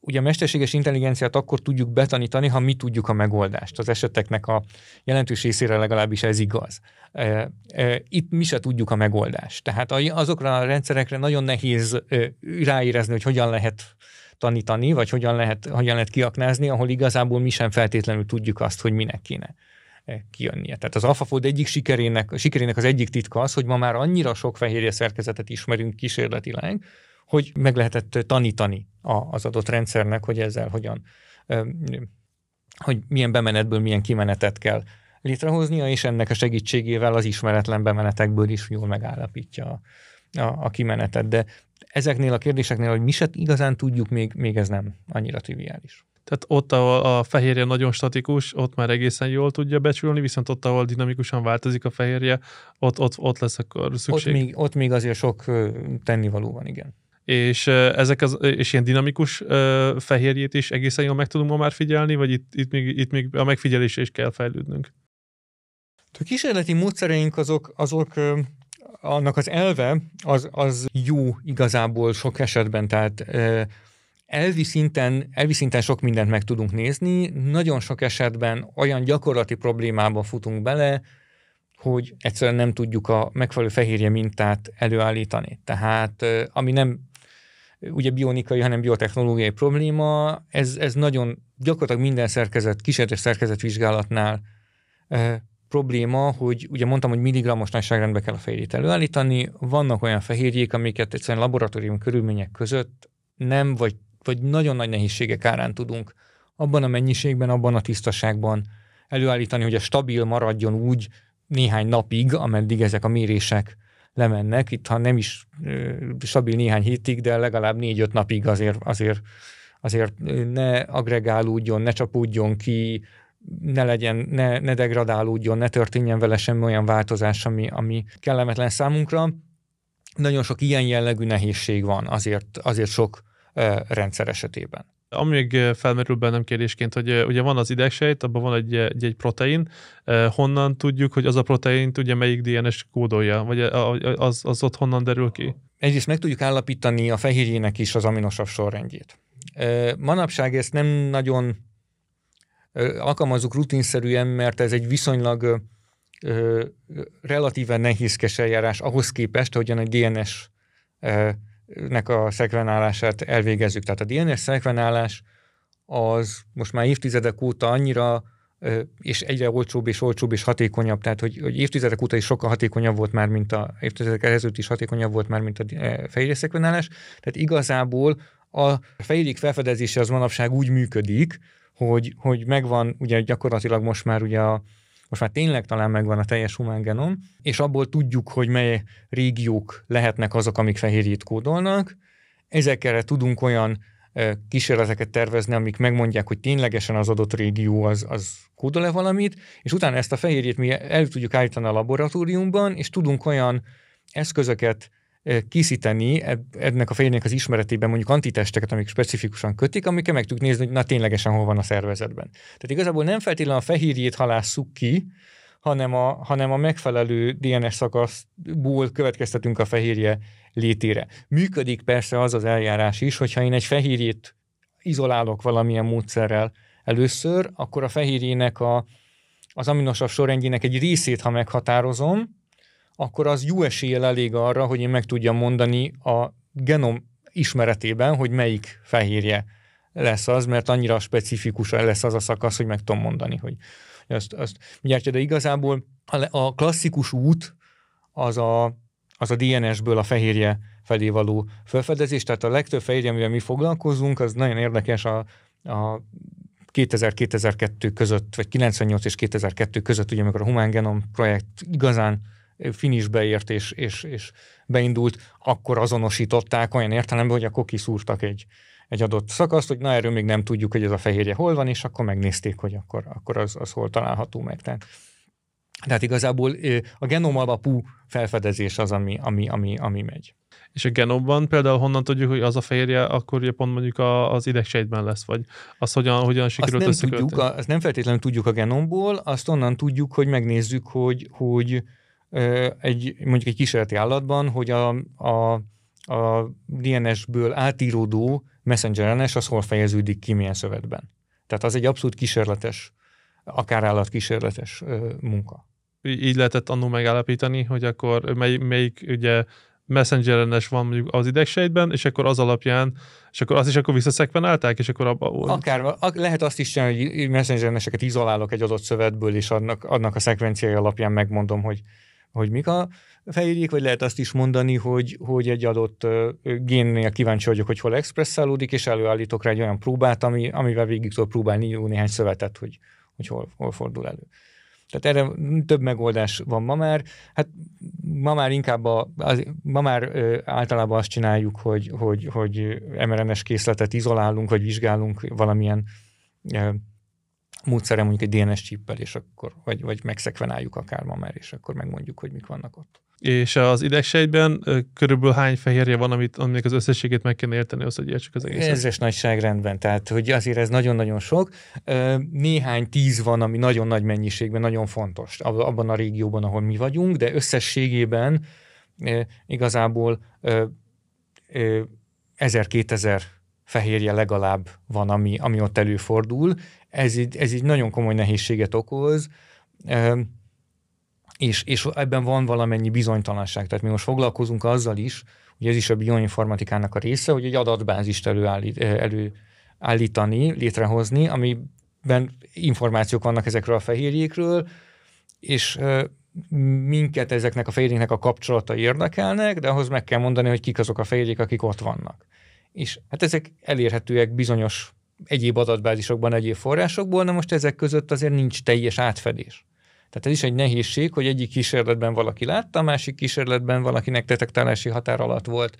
ugye a mesterséges intelligenciát akkor tudjuk betanítani, ha mi tudjuk a megoldást. Az eseteknek a jelentős részére legalábbis ez igaz. E, e, itt mi se tudjuk a megoldást. Tehát azokra a rendszerekre nagyon nehéz ráérezni, hogy hogyan lehet tanítani, vagy hogyan lehet, hogyan lehet kiaknázni, ahol igazából mi sem feltétlenül tudjuk azt, hogy minek kéne kijönnie. Tehát az AlphaFold egyik sikerének, sikerének az egyik titka az, hogy ma már annyira sok fehérje szerkezetet ismerünk kísérletileg, hogy meg lehetett tanítani az adott rendszernek, hogy ezzel hogyan, hogy milyen bemenetből milyen kimenetet kell létrehoznia, és ennek a segítségével az ismeretlen bemenetekből is jól megállapítja a, a, a kimenetet. De ezeknél a kérdéseknél, hogy mi se igazán tudjuk, még, még ez nem annyira triviális. Tehát ott, ahol a fehérje nagyon statikus, ott már egészen jól tudja becsülni, viszont ott, ahol dinamikusan változik a fehérje, ott, ott, ott lesz akkor szükség. Ott még, ott még azért sok tennivaló van, igen. És ezek az, és ilyen dinamikus fehérjét is egészen jól meg tudunk ma már figyelni, vagy itt, itt, még, itt még a megfigyelésre is kell fejlődnünk? A kísérleti módszereink azok, azok annak az elve az, az jó igazából sok esetben, tehát elvi szinten, elvi szinten sok mindent meg tudunk nézni, nagyon sok esetben olyan gyakorlati problémába futunk bele, hogy egyszerűen nem tudjuk a megfelelő fehérje mintát előállítani. Tehát ami nem ugye bionikai, hanem biotechnológiai probléma, ez, ez nagyon gyakorlatilag minden szerkezet, kísérletes szerkezetvizsgálatnál probléma, hogy ugye mondtam, hogy milligrammos nagyságrendbe kell a fehérjét előállítani, vannak olyan fehérjék, amiket egyszerűen laboratórium körülmények között nem, vagy, vagy nagyon nagy nehézségek árán tudunk abban a mennyiségben, abban a tisztaságban előállítani, hogy a stabil maradjon úgy néhány napig, ameddig ezek a mérések lemennek. Itt, ha nem is ö, stabil néhány hétig, de legalább négy-öt napig azért, azért, azért ne agregálódjon, ne csapódjon ki, ne legyen, ne, ne degradálódjon, ne történjen vele semmi olyan változás, ami, ami kellemetlen számunkra. Nagyon sok ilyen jellegű nehézség van azért, azért sok uh, rendszer esetében. Ami még felmerül bennem kérdésként, hogy ugye van az idegsejt, abban van egy, egy, egy protein, honnan tudjuk, hogy az a protein ugye melyik DNS kódolja, vagy az, az ott honnan derül ki? Egyrészt meg tudjuk állapítani a fehérjének is az aminosav sorrendjét. Manapság ezt nem nagyon alkalmazzuk rutinszerűen, mert ez egy viszonylag relatíven nehézkes eljárás ahhoz képest, hogyan egy DNS nek a szekvenálását elvégezzük. Tehát a DNS szekvenálás az most már évtizedek óta annyira és egyre olcsóbb és olcsóbb és hatékonyabb, tehát hogy, hogy évtizedek óta is sokkal hatékonyabb volt már, mint a évtizedek ezelőtt is hatékonyabb volt már, mint a fehérje szekvenálás. Tehát igazából a fehérjék felfedezése az manapság úgy működik, hogy, hogy megvan, ugye gyakorlatilag most már ugye a, most már tényleg talán megvan a teljes humán genom, és abból tudjuk, hogy mely régiók lehetnek azok, amik fehérjét kódolnak. Ezekre tudunk olyan kísérleteket tervezni, amik megmondják, hogy ténylegesen az adott régió az, az kódol-e valamit, és utána ezt a fehérjét mi el tudjuk állítani a laboratóriumban, és tudunk olyan eszközöket készíteni ennek a fehérjének az ismeretében mondjuk antitesteket, amik specifikusan kötik, amikkel meg tudjuk nézni, hogy na ténylegesen hol van a szervezetben. Tehát igazából nem feltétlenül a fehérjét halásszuk ki, hanem a, hanem a megfelelő DNS szakaszból következtetünk a fehérje létére. Működik persze az az eljárás is, hogyha én egy fehérjét izolálok valamilyen módszerrel először, akkor a fehérjének a, az aminosav sorrendjének egy részét, ha meghatározom, akkor az jó eséllyel elég arra, hogy én meg tudjam mondani a genom ismeretében, hogy melyik fehérje lesz az, mert annyira specifikus lesz az a szakasz, hogy meg tudom mondani, hogy azt, azt gyártja, de igazából a klasszikus út az a, az a DNS-ből a fehérje felé való felfedezés, tehát a legtöbb fehérje, amivel mi foglalkozunk, az nagyon érdekes a, a 2000-2002 között, vagy 98 és 2002 között, ugye amikor a Human Genome projekt igazán finishbe ért és, és, és beindult, akkor azonosították olyan értelemben, hogy akkor kiszúrtak egy, egy adott szakaszt, hogy na erről még nem tudjuk, hogy ez a fehérje hol van, és akkor megnézték, hogy akkor, akkor az, az hol található meg. Tehát, tehát igazából a genom alapú felfedezés az, ami, ami, ami, ami megy. És a genomban például honnan tudjuk, hogy az a fehérje akkor ugye pont mondjuk a, az idegsejtben lesz, vagy az hogyan, hogyan sikerült azt nem tudjuk, azt nem feltétlenül tudjuk a genomból, azt onnan tudjuk, hogy megnézzük, hogy, hogy egy, mondjuk egy kísérleti állatban, hogy a, a, a DNS-ből átíródó messenger RNS az hol fejeződik ki milyen szövetben. Tehát az egy abszolút kísérletes, akár állatkísérletes munka. Így lehetett annó megállapítani, hogy akkor mely, melyik ugye messenger RNS van mondjuk az idegsejtben, és akkor az alapján, és akkor azt is akkor visszaszekvenálták, és akkor abba... Akár, lehet azt is csinálni, hogy messenger RNS-eket izolálok egy adott szövetből, és annak, annak a szekvenciája alapján megmondom, hogy hogy mik a fehérjék, vagy lehet azt is mondani, hogy, hogy egy adott génnél kíváncsi vagyok, hogy hol expresszálódik, és előállítok rá egy olyan próbát, ami, amivel végig tudok próbálni jó néhány szövetet, hogy, hogy hol, hol fordul elő. Tehát erre több megoldás van ma már. Hát ma már inkább a, az, ma már ö, általában azt csináljuk, hogy, hogy, hogy mRNS készletet izolálunk, vagy vizsgálunk valamilyen módszere mondjuk egy DNS csippel, és akkor, vagy, vagy megszekvenáljuk akár ma már, és akkor megmondjuk, hogy mik vannak ott. És az idegsejtben körülbelül hány fehérje van, amit, aminek az összességét meg kell érteni, az, hogy értsük az egészet? Ezres nagyságrendben, tehát hogy azért ez nagyon-nagyon sok. Néhány tíz van, ami nagyon nagy mennyiségben, nagyon fontos abban a régióban, ahol mi vagyunk, de összességében igazából 1000-2000 fehérje legalább van, ami, ami ott előfordul. Ez így, ez így nagyon komoly nehézséget okoz és, és ebben van valamennyi bizonytalanság. Tehát mi most foglalkozunk azzal is, hogy ez is a bioinformatikának a része, hogy egy adatbázist előállít, előállítani, létrehozni, amiben információk vannak ezekről a fehérjékről, és minket ezeknek a fehérjéknek a kapcsolata érdekelnek, de ahhoz meg kell mondani, hogy kik azok a fehérjék, akik ott vannak. És hát ezek elérhetőek bizonyos egyéb adatbázisokban, egyéb forrásokból, de most ezek között azért nincs teljes átfedés. Tehát ez is egy nehézség, hogy egyik kísérletben valaki látta, a másik kísérletben valakinek detektálási határ alatt volt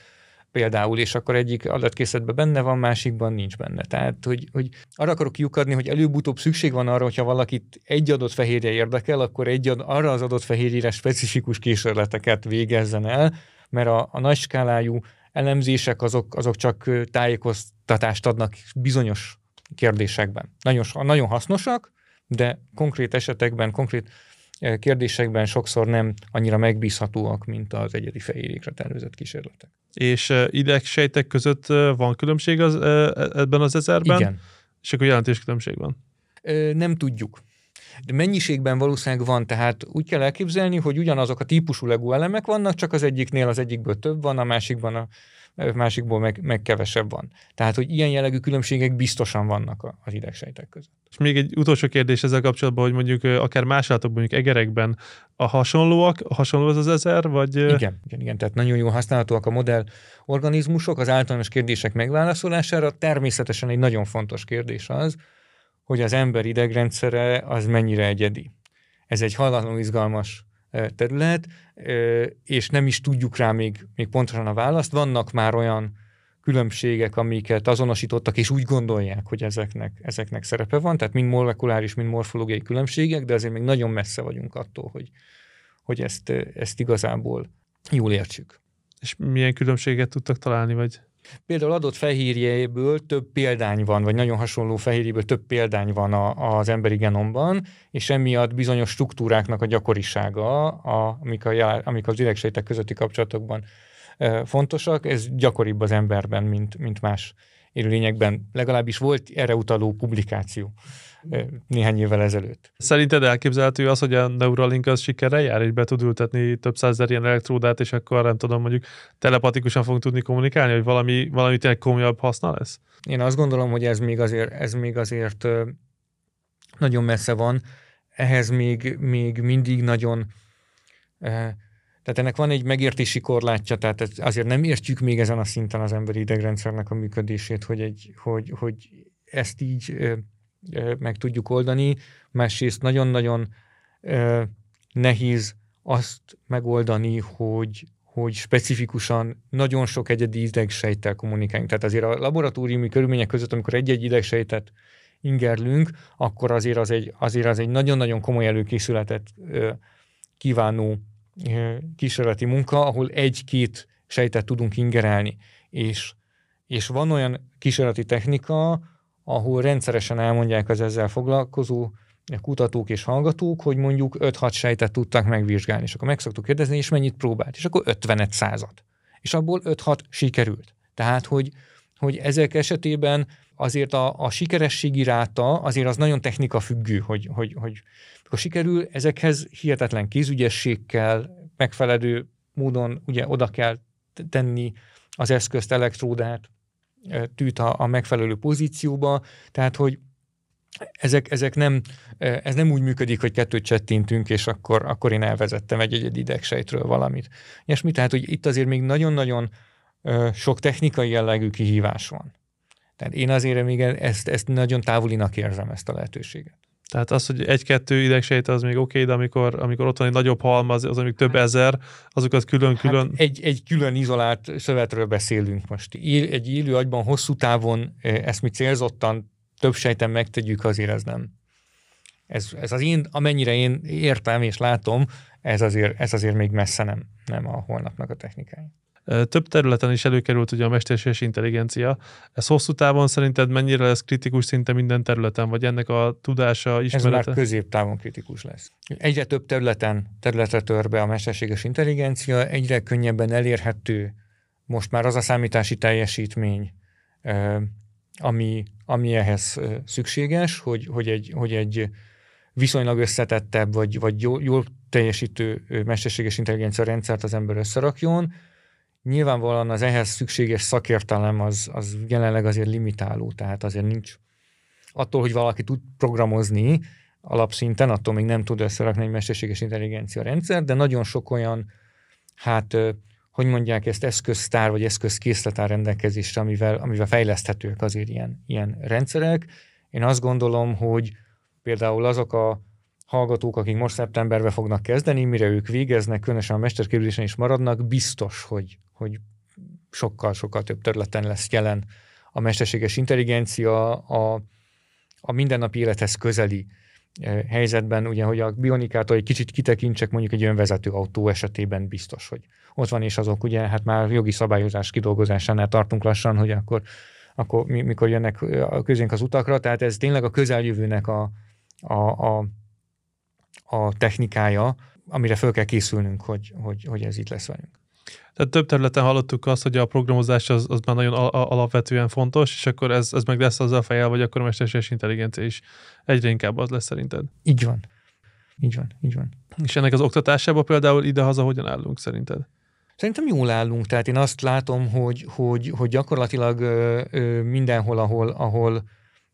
például, és akkor egyik adatkészletben benne van, másikban nincs benne. Tehát, hogy, hogy arra akarok kiukadni, hogy előbb-utóbb szükség van arra, hogyha valakit egy adott fehérje érdekel, akkor egy ad, arra az adott fehérjére specifikus kísérleteket végezzen el, mert a, a nagy skálájú elemzések azok, azok csak tájékoztatást adnak bizonyos kérdésekben. Nagyon, nagyon hasznosak, de konkrét esetekben, konkrét kérdésekben sokszor nem annyira megbízhatóak, mint az egyedi fehérjékre tervezett kísérletek. És idegsejtek között van különbség az, ebben az ezerben? Igen. És akkor jelentés különbség van? Nem tudjuk. De mennyiségben valószínűleg van, tehát úgy kell elképzelni, hogy ugyanazok a típusú legó elemek vannak, csak az egyiknél az egyikből több van, a másikban a másikból meg, meg kevesebb van. Tehát, hogy ilyen jellegű különbségek biztosan vannak az idegsejtek között. És még egy utolsó kérdés ezzel kapcsolatban, hogy mondjuk akár más állatokban, mondjuk egerekben a hasonlóak, hasonló az az ezer, vagy... Igen, igen, igen, tehát nagyon jól használhatóak a modell organizmusok az általános kérdések megválaszolására. Természetesen egy nagyon fontos kérdés az, hogy az ember idegrendszere az mennyire egyedi. Ez egy halatlanul izgalmas terület, és nem is tudjuk rá még, még pontosan a választ. Vannak már olyan különbségek, amiket azonosítottak, és úgy gondolják, hogy ezeknek, ezeknek szerepe van, tehát mind molekuláris, mind morfológiai különbségek, de azért még nagyon messze vagyunk attól, hogy, hogy ezt, ezt igazából jól értsük. És milyen különbséget tudtak találni, vagy? Például adott fehérjéből több példány van, vagy nagyon hasonló fehérjéből több példány van a, az emberi genomban, és emiatt bizonyos struktúráknak a gyakorisága, a, amik, a, amik az idegsejtek közötti kapcsolatokban e, fontosak, ez gyakoribb az emberben, mint, mint más élőlényekben. Legalábbis volt erre utaló publikáció néhány évvel ezelőtt. Szerinted elképzelhető az, hogy a Neuralink az sikerrel jár, és be tud ültetni több százezer ilyen elektródát, és akkor nem tudom, mondjuk telepatikusan fogunk tudni kommunikálni, hogy valami, valami tényleg komolyabb haszna lesz? Én azt gondolom, hogy ez még azért, ez még azért nagyon messze van. Ehhez még, még mindig nagyon tehát ennek van egy megértési korlátja, tehát azért nem értjük még ezen a szinten az emberi idegrendszernek a működését, hogy, egy, hogy, hogy ezt így meg tudjuk oldani, másrészt nagyon-nagyon nehéz azt megoldani, hogy, hogy specifikusan nagyon sok egyedi idegsejttel kommunikáljunk. Tehát azért a laboratóriumi körülmények között, amikor egy-egy idegsejtet ingerlünk, akkor azért az egy, azért az egy nagyon-nagyon komoly előkészületet kívánó kísérleti munka, ahol egy-két sejtet tudunk ingerelni. És, és van olyan kísérleti technika, ahol rendszeresen elmondják az ezzel foglalkozó kutatók és hallgatók, hogy mondjuk 5-6 sejtet tudtak megvizsgálni, és akkor meg szoktuk kérdezni, és mennyit próbált, és akkor 50 század. És abból 5-6 sikerült. Tehát, hogy, hogy ezek esetében azért a, a sikerességi ráta azért az nagyon technika függő, hogy, hogy, hogy akkor sikerül, ezekhez hihetetlen kézügyesség kell, megfelelő módon ugye oda kell tenni az eszközt, elektródát, tűt a, a megfelelő pozícióba, tehát hogy ezek, ezek nem, ez nem úgy működik, hogy kettőt csettintünk, és akkor, akkor én elvezettem egy egy idegsejtről valamit. És mi tehát, hogy itt azért még nagyon-nagyon sok technikai jellegű kihívás van. Tehát én azért még ezt, ezt nagyon távolinak érzem, ezt a lehetőséget. Tehát az, hogy egy-kettő idegsejt az még oké, okay, de amikor, amikor ott van egy nagyobb halmaz, az, amik több hát- ezer, azokat külön-külön... Hát egy, egy külön izolált szövetről beszélünk most. Egy élő agyban hosszú távon ezt mi célzottan több sejten megtegyük, azért ez nem. Ez, ez az én, amennyire én értem és látom, ez azért, ez azért még messze nem, nem a holnapnak a technikája. Több területen is előkerült ugye a mesterséges intelligencia. Ez hosszú távon szerinted mennyire lesz kritikus szinte minden területen, vagy ennek a tudása, ismerete? Ez már középtávon kritikus lesz. Egyre több területen területre tör be a mesterséges intelligencia, egyre könnyebben elérhető most már az a számítási teljesítmény, ami, ami ehhez szükséges, hogy, hogy, egy, hogy egy viszonylag összetettebb, vagy, vagy jól, jól teljesítő mesterséges intelligencia rendszert az ember összerakjon, Nyilvánvalóan az ehhez szükséges szakértelem az, az jelenleg azért limitáló, tehát azért nincs attól, hogy valaki tud programozni alapszinten, attól még nem tud összerakni egy mesterséges intelligencia rendszer, de nagyon sok olyan, hát hogy mondják ezt, eszköztár vagy eszközkészlet áll rendelkezésre, amivel, amivel fejleszthetők azért ilyen, ilyen rendszerek. Én azt gondolom, hogy például azok a hallgatók, akik most szeptemberben fognak kezdeni, mire ők végeznek, különösen a mesterképzésen is maradnak, biztos, hogy, hogy sokkal-sokkal több területen lesz jelen a mesterséges intelligencia, a, a mindennapi élethez közeli eh, helyzetben, ugye, hogy a bionikától egy kicsit kitekintsek mondjuk egy önvezető autó esetében biztos, hogy ott van, és azok ugye, hát már jogi szabályozás kidolgozásánál tartunk lassan, hogy akkor, akkor mikor jönnek eh, közénk az utakra, tehát ez tényleg a közeljövőnek a, a, a a technikája, amire föl kell készülnünk, hogy, hogy, hogy ez itt lesz velünk. Tehát több területen hallottuk azt, hogy a programozás az, az már nagyon alapvetően fontos, és akkor ez, ez meg lesz azzal fejel, vagy akkor a mesterséges intelligencia is egyre inkább az lesz szerinted. Így van. Így van, így van. És ennek az oktatásában például idehaza hogyan állunk szerinted? Szerintem jól állunk, tehát én azt látom, hogy, hogy, hogy gyakorlatilag ö, ö, mindenhol, ahol, ahol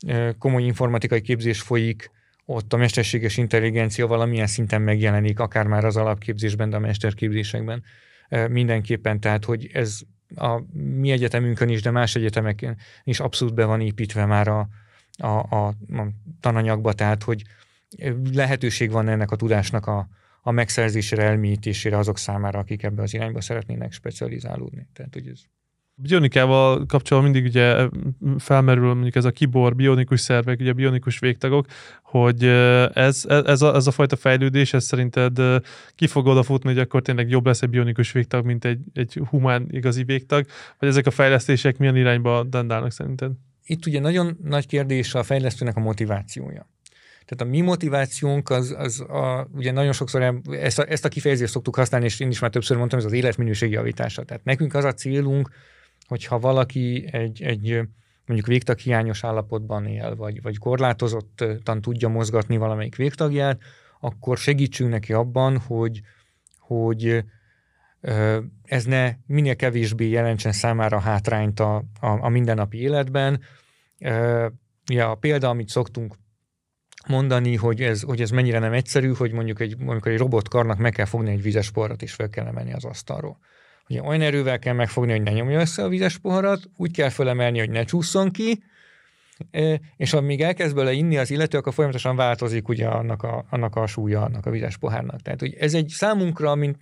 ö, komoly informatikai képzés folyik, ott a mesterséges intelligencia valamilyen szinten megjelenik, akár már az alapképzésben, de a mesterképzésekben mindenképpen, tehát hogy ez a mi egyetemünkön is, de más egyetemeken is abszolút be van építve már a, a, a, a tananyagba, tehát hogy lehetőség van ennek a tudásnak a, a megszerzésére, elmélyítésére azok számára, akik ebbe az irányba szeretnének specializálódni. Tehát, hogy ez Bionikával kapcsolatban mindig ugye felmerül mondjuk ez a kibor, bionikus szervek, ugye bionikus végtagok, hogy ez, ez, a, ez a fajta fejlődés, ez szerinted ki fog odafutni, hogy akkor tényleg jobb lesz egy bionikus végtag, mint egy, egy humán igazi végtag, vagy ezek a fejlesztések milyen irányba dandálnak szerinted? Itt ugye nagyon nagy kérdés a fejlesztőnek a motivációja. Tehát a mi motivációnk az, az a, ugye nagyon sokszor ezt a, ezt a kifejezést szoktuk használni, és én is már többször mondtam, ez az életminőség javítása. Tehát nekünk az a célunk, hogyha valaki egy, egy mondjuk végtag hiányos állapotban él, vagy, vagy korlátozottan tudja mozgatni valamelyik végtagját, akkor segítsünk neki abban, hogy, hogy ez ne minél kevésbé jelentsen számára hátrányt a, a, a mindennapi életben. Ja, a példa, amit szoktunk mondani, hogy ez, hogy ez mennyire nem egyszerű, hogy mondjuk egy, amikor egy robotkarnak meg kell fogni egy vizes porrat, és fel kell emelni az asztalról. Ugye olyan erővel kell megfogni, hogy ne nyomja össze a vizes poharat, úgy kell fölemelni, hogy ne csúszson ki, és amíg elkezd bele inni az illető, akkor folyamatosan változik ugye annak a, annak a súlya, annak a vizes pohárnak. Tehát hogy ez egy számunkra, mint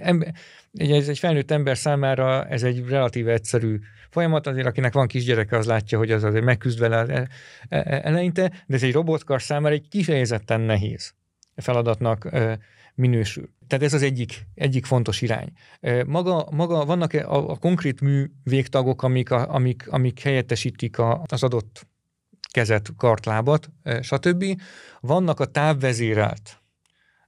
ember, ez egy felnőtt ember számára ez egy relatív egyszerű folyamat, azért akinek van kisgyereke, az látja, hogy az azért megküzd vele e, e, eleinte, de ez egy robotkar számára egy kifejezetten nehéz feladatnak minősül. Tehát ez az egyik, egyik fontos irány. Maga, maga vannak a, a konkrét mű végtagok, amik, a, amik, amik helyettesítik a, az adott kezet, kartlábat, stb. Vannak a távvezérelt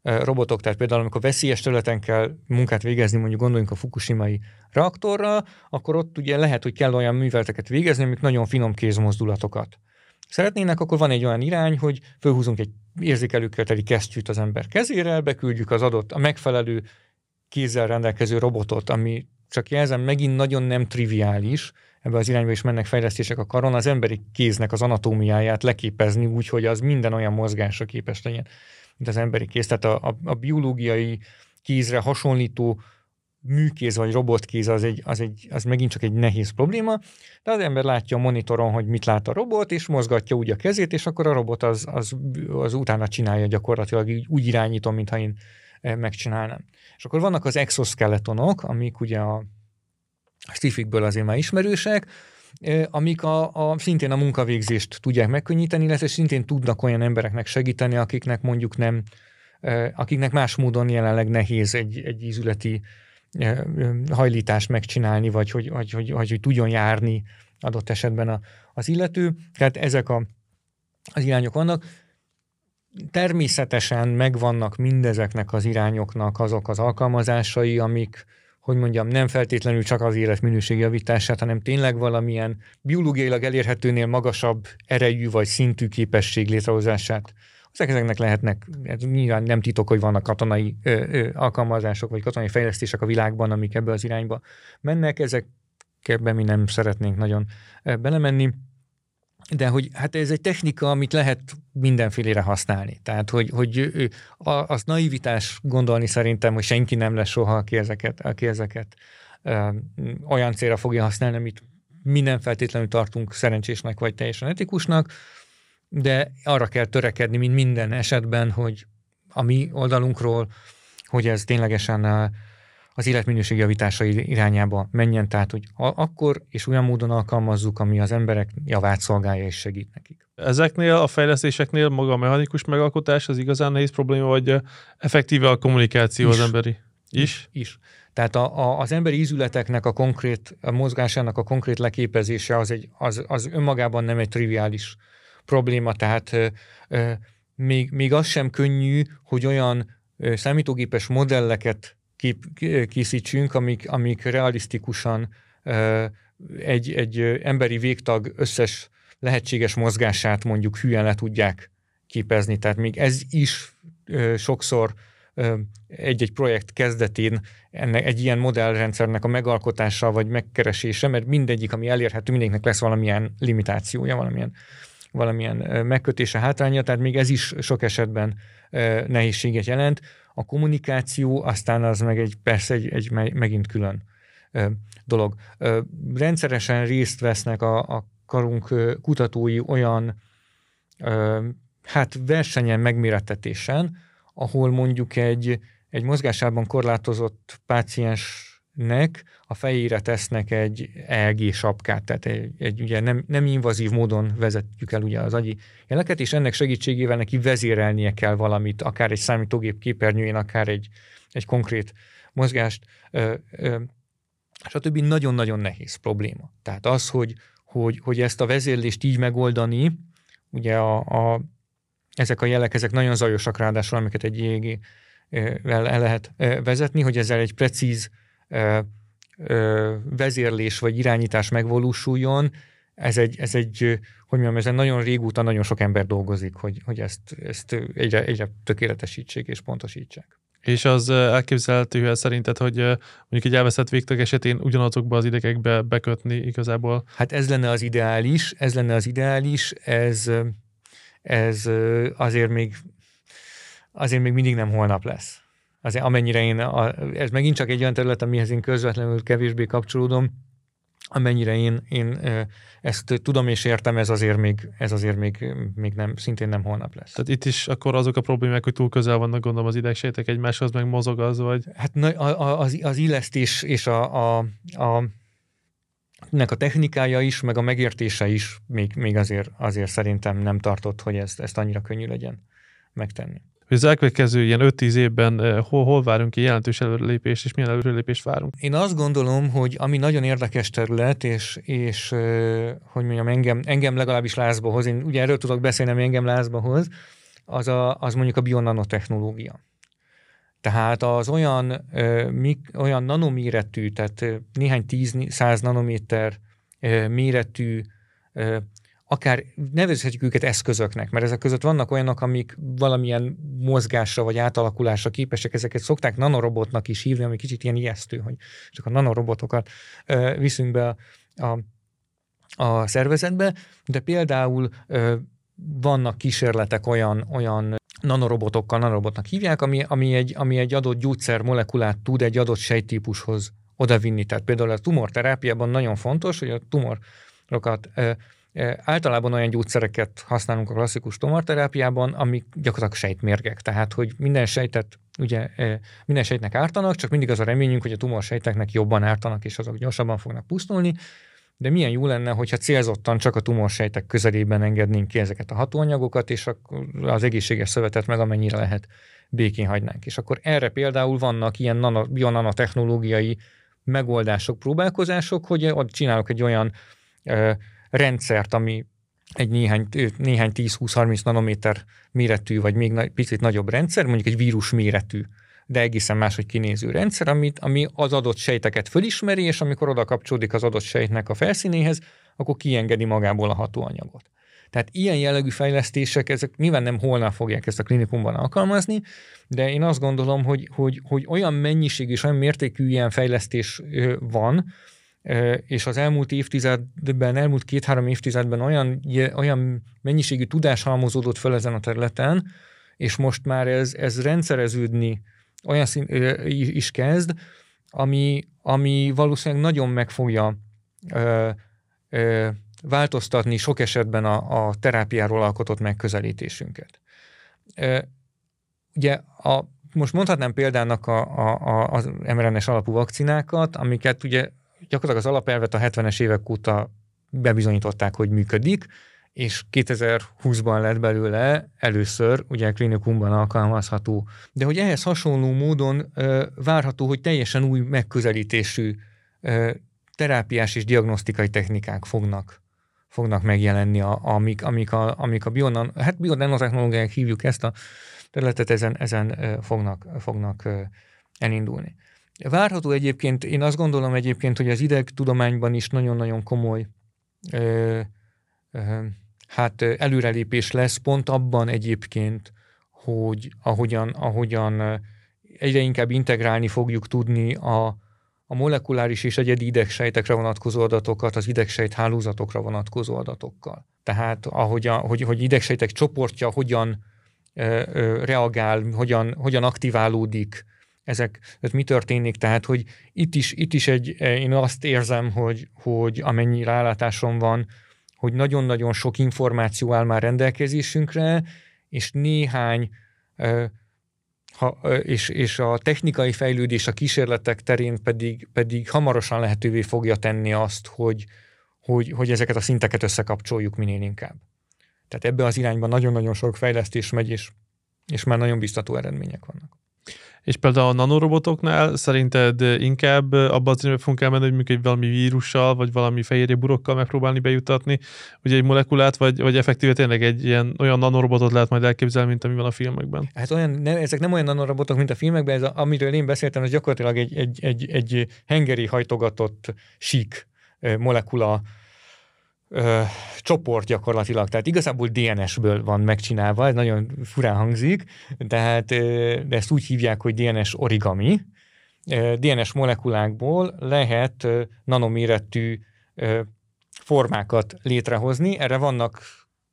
robotok, tehát például amikor veszélyes területen kell munkát végezni, mondjuk gondoljunk a fukushimai reaktorra, akkor ott ugye lehet, hogy kell olyan műveleteket végezni, amik nagyon finom kézmozdulatokat szeretnének, akkor van egy olyan irány, hogy fölhúzunk egy érzékelőkkel teli kesztyűt az ember kezére, beküldjük az adott, a megfelelő kézzel rendelkező robotot, ami csak jelzem, megint nagyon nem triviális, ebbe az irányba is mennek fejlesztések a karon, az emberi kéznek az anatómiáját leképezni úgy, hogy az minden olyan mozgásra képes legyen, mint az emberi kéz. Tehát a, a, a biológiai kézre hasonlító műkéz vagy robotkéz az, egy, az, egy, az megint csak egy nehéz probléma, de az ember látja a monitoron, hogy mit lát a robot, és mozgatja úgy a kezét, és akkor a robot az, az, az utána csinálja gyakorlatilag, úgy irányítom, mintha én e, megcsinálnám. És akkor vannak az exoskeletonok, amik ugye a stifikből azért már ismerősek, amik a, a, szintén a munkavégzést tudják megkönnyíteni, illetve szintén tudnak olyan embereknek segíteni, akiknek mondjuk nem, akiknek más módon jelenleg nehéz egy, egy ízületi hajlítást megcsinálni, vagy hogy, hogy, hogy, hogy, hogy tudjon járni adott esetben a, az illető. Tehát ezek a, az irányok vannak. Természetesen megvannak mindezeknek az irányoknak azok az alkalmazásai, amik, hogy mondjam, nem feltétlenül csak az életminőség javítását, hanem tényleg valamilyen biológiailag elérhetőnél magasabb erejű vagy szintű képesség létrehozását. Ezek ezeknek lehetnek, ez nyilván nem titok, hogy vannak katonai ö, ö, alkalmazások, vagy katonai fejlesztések a világban, amik ebbe az irányba mennek, ezekbe mi nem szeretnénk nagyon belemenni. De hogy hát ez egy technika, amit lehet mindenfélére használni. Tehát, hogy, hogy az naivitás gondolni szerintem, hogy senki nem lesz soha, aki ezeket, aki ezeket ö, olyan célra fogja használni, amit minden feltétlenül tartunk szerencsésnek vagy teljesen etikusnak, de arra kell törekedni, mint minden esetben, hogy a mi oldalunkról, hogy ez ténylegesen az életminőség javítása irányába menjen, tehát hogy akkor és olyan módon alkalmazzuk, ami az emberek javát szolgálja és segít nekik. Ezeknél a fejlesztéseknél maga a mechanikus megalkotás az igazán nehéz probléma, vagy effektíve a kommunikáció is. az emberi? Is? Is. Tehát a, a, az emberi ízületeknek a konkrét a mozgásának a konkrét leképezése az, egy, az, az önmagában nem egy triviális probléma, tehát még, még az sem könnyű, hogy olyan számítógépes modelleket készítsünk, amik, amik realisztikusan egy, egy emberi végtag összes lehetséges mozgását mondjuk hülyen le tudják képezni. Tehát még ez is sokszor egy-egy projekt kezdetén ennek egy ilyen modellrendszernek a megalkotása vagy megkeresése, mert mindegyik, ami elérhető, mindegyiknek lesz valamilyen limitációja, valamilyen, valamilyen megkötése, hátránya, tehát még ez is sok esetben nehézséget jelent. A kommunikáció aztán az meg egy, persze egy, egy megint külön dolog. Rendszeresen részt vesznek a, a karunk kutatói olyan hát versenyen, megmérettetésen, ahol mondjuk egy, egy mozgásában korlátozott páciens nek a fejére tesznek egy EEG sapkát, tehát egy, egy ugye nem, nem invazív módon vezetjük el ugye az agyi jeleket, és ennek segítségével neki vezérelnie kell valamit, akár egy számítógép képernyőjén, akár egy, egy konkrét mozgást, ö, ö, stb. nagyon-nagyon nehéz probléma. Tehát az, hogy, hogy, hogy ezt a vezérlést így megoldani, ugye a, a, ezek a jelek, ezek nagyon zajosak ráadásul, amiket egy EEG-vel el lehet vezetni, hogy ezzel egy precíz vezérlés vagy irányítás megvalósuljon, ez egy, ez egy hogy mondjam, ezen nagyon régóta nagyon sok ember dolgozik, hogy, hogy ezt, ezt egyre, egyre tökéletesítsék és pontosítsák. És az elképzelhető szerinted, hogy mondjuk egy elveszett végtag esetén ugyanazokba az idegekbe bekötni igazából? Hát ez lenne az ideális, ez lenne az ideális, ez, ez azért még azért még mindig nem holnap lesz azért amennyire én, a, ez megint csak egy olyan terület, amihez én közvetlenül kevésbé kapcsolódom, amennyire én, én ezt tudom és értem, ez azért még, ez azért még, még nem, szintén nem holnap lesz. Tehát itt is akkor azok a problémák, hogy túl közel vannak gondolom az idegsejtek egymáshoz, meg mozog az, vagy? Hát az, az illesztés és a, a, a nek a technikája is, meg a megértése is még, még azért, azért szerintem nem tartott, hogy ezt, ezt annyira könnyű legyen megtenni hogy az elkövetkező ilyen 5-10 évben eh, hol, hol várunk ki jelentős előrelépést, és milyen előrelépést várunk? Én azt gondolom, hogy ami nagyon érdekes terület, és, és eh, hogy mondjam, engem, engem legalábbis lázba hoz, én ugye erről tudok beszélni, ami engem lázba hoz, az, a, az mondjuk a bionanotechnológia. Tehát az olyan, eh, mik, olyan nanoméretű, tehát néhány tíz, száz nanométer méretű akár nevezhetjük őket eszközöknek, mert ezek között vannak olyanok, amik valamilyen mozgásra vagy átalakulásra képesek, ezeket szokták nanorobotnak is hívni, ami kicsit ilyen ijesztő, hogy csak a nanorobotokat ö, viszünk be a, a, a szervezetbe, de például ö, vannak kísérletek olyan, olyan nanorobotokkal, nanorobotnak hívják, ami, ami, egy, ami egy adott gyógyszer molekulát tud egy adott sejtípushoz odavinni. Tehát például a tumorterápiában nagyon fontos, hogy a tumorokat Általában olyan gyógyszereket használunk a klasszikus tumorterápiában, amik gyakorlatilag sejtmérgek. Tehát, hogy minden sejtet, ugye minden sejtnek ártanak, csak mindig az a reményünk, hogy a tumorsejteknek jobban ártanak, és azok gyorsabban fognak pusztulni, de milyen jó lenne, hogyha célzottan csak a tumorsejtek közelében engednénk ki ezeket a hatóanyagokat, és akkor az egészséges szövetet meg amennyire lehet békén hagynánk. És akkor erre például vannak ilyen nano, bionanotechnológiai megoldások, próbálkozások, hogy ott csinálok egy olyan ö, rendszert, ami egy néhány, néhány 10-20-30 nanométer méretű, vagy még na, picit nagyobb rendszer, mondjuk egy vírus méretű, de egészen máshogy kinéző rendszer, amit, ami az adott sejteket fölismeri, és amikor oda kapcsolódik az adott sejtnek a felszínéhez, akkor kiengedi magából a hatóanyagot. Tehát ilyen jellegű fejlesztések, ezek nyilván nem holnap fogják ezt a klinikumban alkalmazni, de én azt gondolom, hogy, hogy, hogy olyan mennyiség és olyan mértékű ilyen fejlesztés van, és az elmúlt évtizedben, elmúlt két-három évtizedben olyan, olyan mennyiségű tudás halmozódott fel ezen a területen, és most már ez, ez rendszereződni olyan szín, is kezd, ami, ami valószínűleg nagyon meg fogja ö, ö, változtatni sok esetben a, a terápiáról alkotott megközelítésünket. Ö, ugye a, most mondhatnám példának a, a, a, az mRNS alapú vakcinákat, amiket ugye gyakorlatilag az alapelvet a 70-es évek óta bebizonyították, hogy működik, és 2020-ban lett belőle először ugye klinikumban alkalmazható. De hogy ehhez hasonló módon ö, várható, hogy teljesen új megközelítésű ö, terápiás és diagnosztikai technikák fognak fognak megjelenni, a, amik, amik a, amik a bionan, hát bionanotechnológiák hívjuk ezt a területet, ezen, ezen fognak, fognak elindulni. Várható egyébként, én azt gondolom egyébként, hogy az idegtudományban is nagyon-nagyon komoly ö, ö, hát előrelépés lesz pont abban egyébként, hogy ahogyan, ahogyan egyre inkább integrálni fogjuk tudni a, a molekuláris és egyedi idegsejtekre vonatkozó adatokat az idegsejt hálózatokra vonatkozó adatokkal. Tehát ahogy, a, hogy, hogy idegsejtek csoportja hogyan ö, ö, reagál, hogyan, hogyan aktiválódik, ezek, ez mi történik, tehát hogy itt is, itt is egy, én azt érzem, hogy, hogy amennyi rálátásom van, hogy nagyon-nagyon sok információ áll már rendelkezésünkre, és néhány ha, és, és a technikai fejlődés a kísérletek terén pedig, pedig hamarosan lehetővé fogja tenni azt, hogy, hogy, hogy ezeket a szinteket összekapcsoljuk minél inkább. Tehát ebbe az irányban nagyon-nagyon sok fejlesztés megy, és, és már nagyon biztató eredmények vannak. És például a nanorobotoknál szerinted inkább abban az irányba fogunk elmenni, hogy mondjuk egy valami vírussal, vagy valami fehérje burokkal megpróbálni bejutatni, ugye egy molekulát, vagy, vagy effektíve tényleg egy ilyen olyan nanorobotot lehet majd elképzelni, mint ami van a filmekben? Hát olyan, nem, ezek nem olyan nanorobotok, mint a filmekben, ez a, amiről én beszéltem, az gyakorlatilag egy, egy, egy, egy hengeri hajtogatott sík molekula ö, csoport gyakorlatilag, tehát igazából DNS-ből van megcsinálva, ez nagyon furán hangzik, tehát, ö, de ezt úgy hívják, hogy DNS origami. Ö, DNS molekulákból lehet ö, nanoméretű ö, formákat létrehozni, erre vannak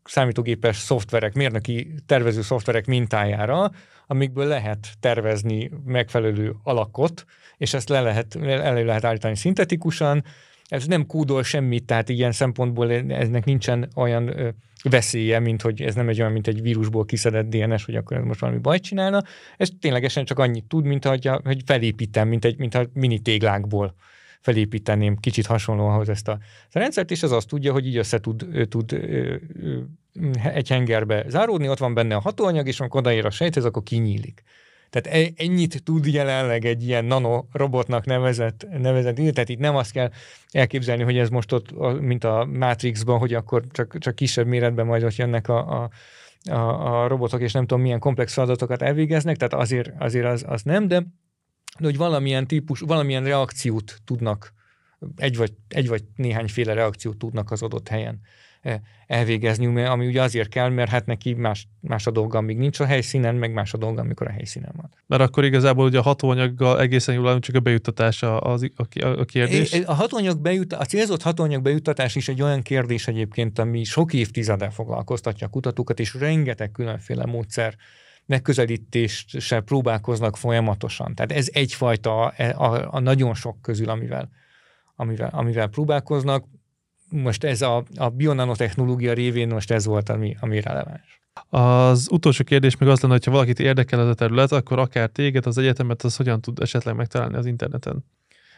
számítógépes szoftverek, mérnöki tervező szoftverek mintájára, amikből lehet tervezni megfelelő alakot, és ezt le lehet, elő lehet állítani szintetikusan, ez nem kódol semmit, tehát ilyen szempontból eznek nincsen olyan veszélye, mint hogy ez nem egy olyan, mint egy vírusból kiszedett DNS, hogy akkor ez most valami bajt csinálna. Ez ténylegesen csak annyit tud, mint hogy, hogy felépítem, mint egy mint a mini téglákból felépíteném kicsit hasonló ahhoz ezt a, ezt a rendszert, és ez azt tudja, hogy így össze tud, tud egy hengerbe záródni, ott van benne a hatóanyag, és amikor odaér a sejthez, akkor kinyílik. Tehát e, ennyit tud jelenleg egy ilyen nanorobotnak nevezett, nevezett tehát itt nem azt kell elképzelni, hogy ez most ott, mint a Matrixban, hogy akkor csak, csak kisebb méretben majd ott jönnek a, a a, a robotok, és nem tudom milyen komplex feladatokat elvégeznek, tehát azért, azért az, az nem, de, de hogy valamilyen típus, valamilyen reakciót tudnak, egy vagy, egy vagy néhányféle reakciót tudnak az adott helyen elvégezni, ami ugye azért kell, mert hát neki más, más a dolga, amíg nincs a helyszínen, meg más a dolga, amikor a helyszínen van. Mert akkor igazából ugye a hatóanyaggal egészen jól csak a bejuttatása az, a, a kérdés. A, hatóanyag bejut, a célzott hatóanyag bejuttatás is egy olyan kérdés egyébként, ami sok évtizede foglalkoztatja a kutatókat, és rengeteg különféle módszer megközelítést se próbálkoznak folyamatosan. Tehát ez egyfajta a, e, a, a nagyon sok közül, amivel, amivel, amivel próbálkoznak most ez a, a bionanotechnológia révén most ez volt, ami, ami releváns. Az utolsó kérdés még az lenne, hogyha valakit érdekel ez a terület, akkor akár téged, az egyetemet, az hogyan tud esetleg megtalálni az interneten?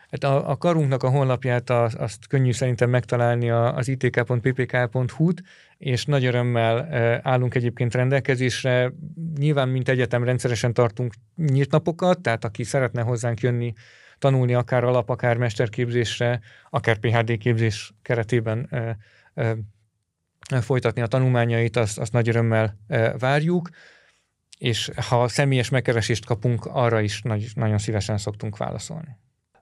Hát a, a karunknak a honlapját az, azt könnyű szerintem megtalálni az itk.ppk.hu-t, és nagy örömmel állunk egyébként rendelkezésre. Nyilván, mint egyetem rendszeresen tartunk nyílt napokat, tehát aki szeretne hozzánk jönni, tanulni akár alap, akár mesterképzésre, akár PHD képzés keretében folytatni a tanulmányait, azt, azt nagy örömmel várjuk, és ha személyes megkeresést kapunk, arra is nagy, nagyon szívesen szoktunk válaszolni.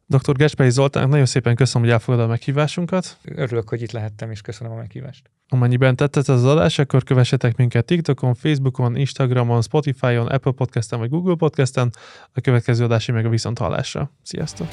Dr. Gespei Zoltán, nagyon szépen köszönöm, hogy elfogadod a meghívásunkat. Örülök, hogy itt lehettem, és köszönöm a meghívást. Amennyiben tetszett ez az adás, akkor kövessetek minket TikTokon, Facebookon, Instagramon, Spotify-on, Apple Podcast-en vagy Google Podcast-en. A következő adási meg a viszont hallásra. Sziasztok!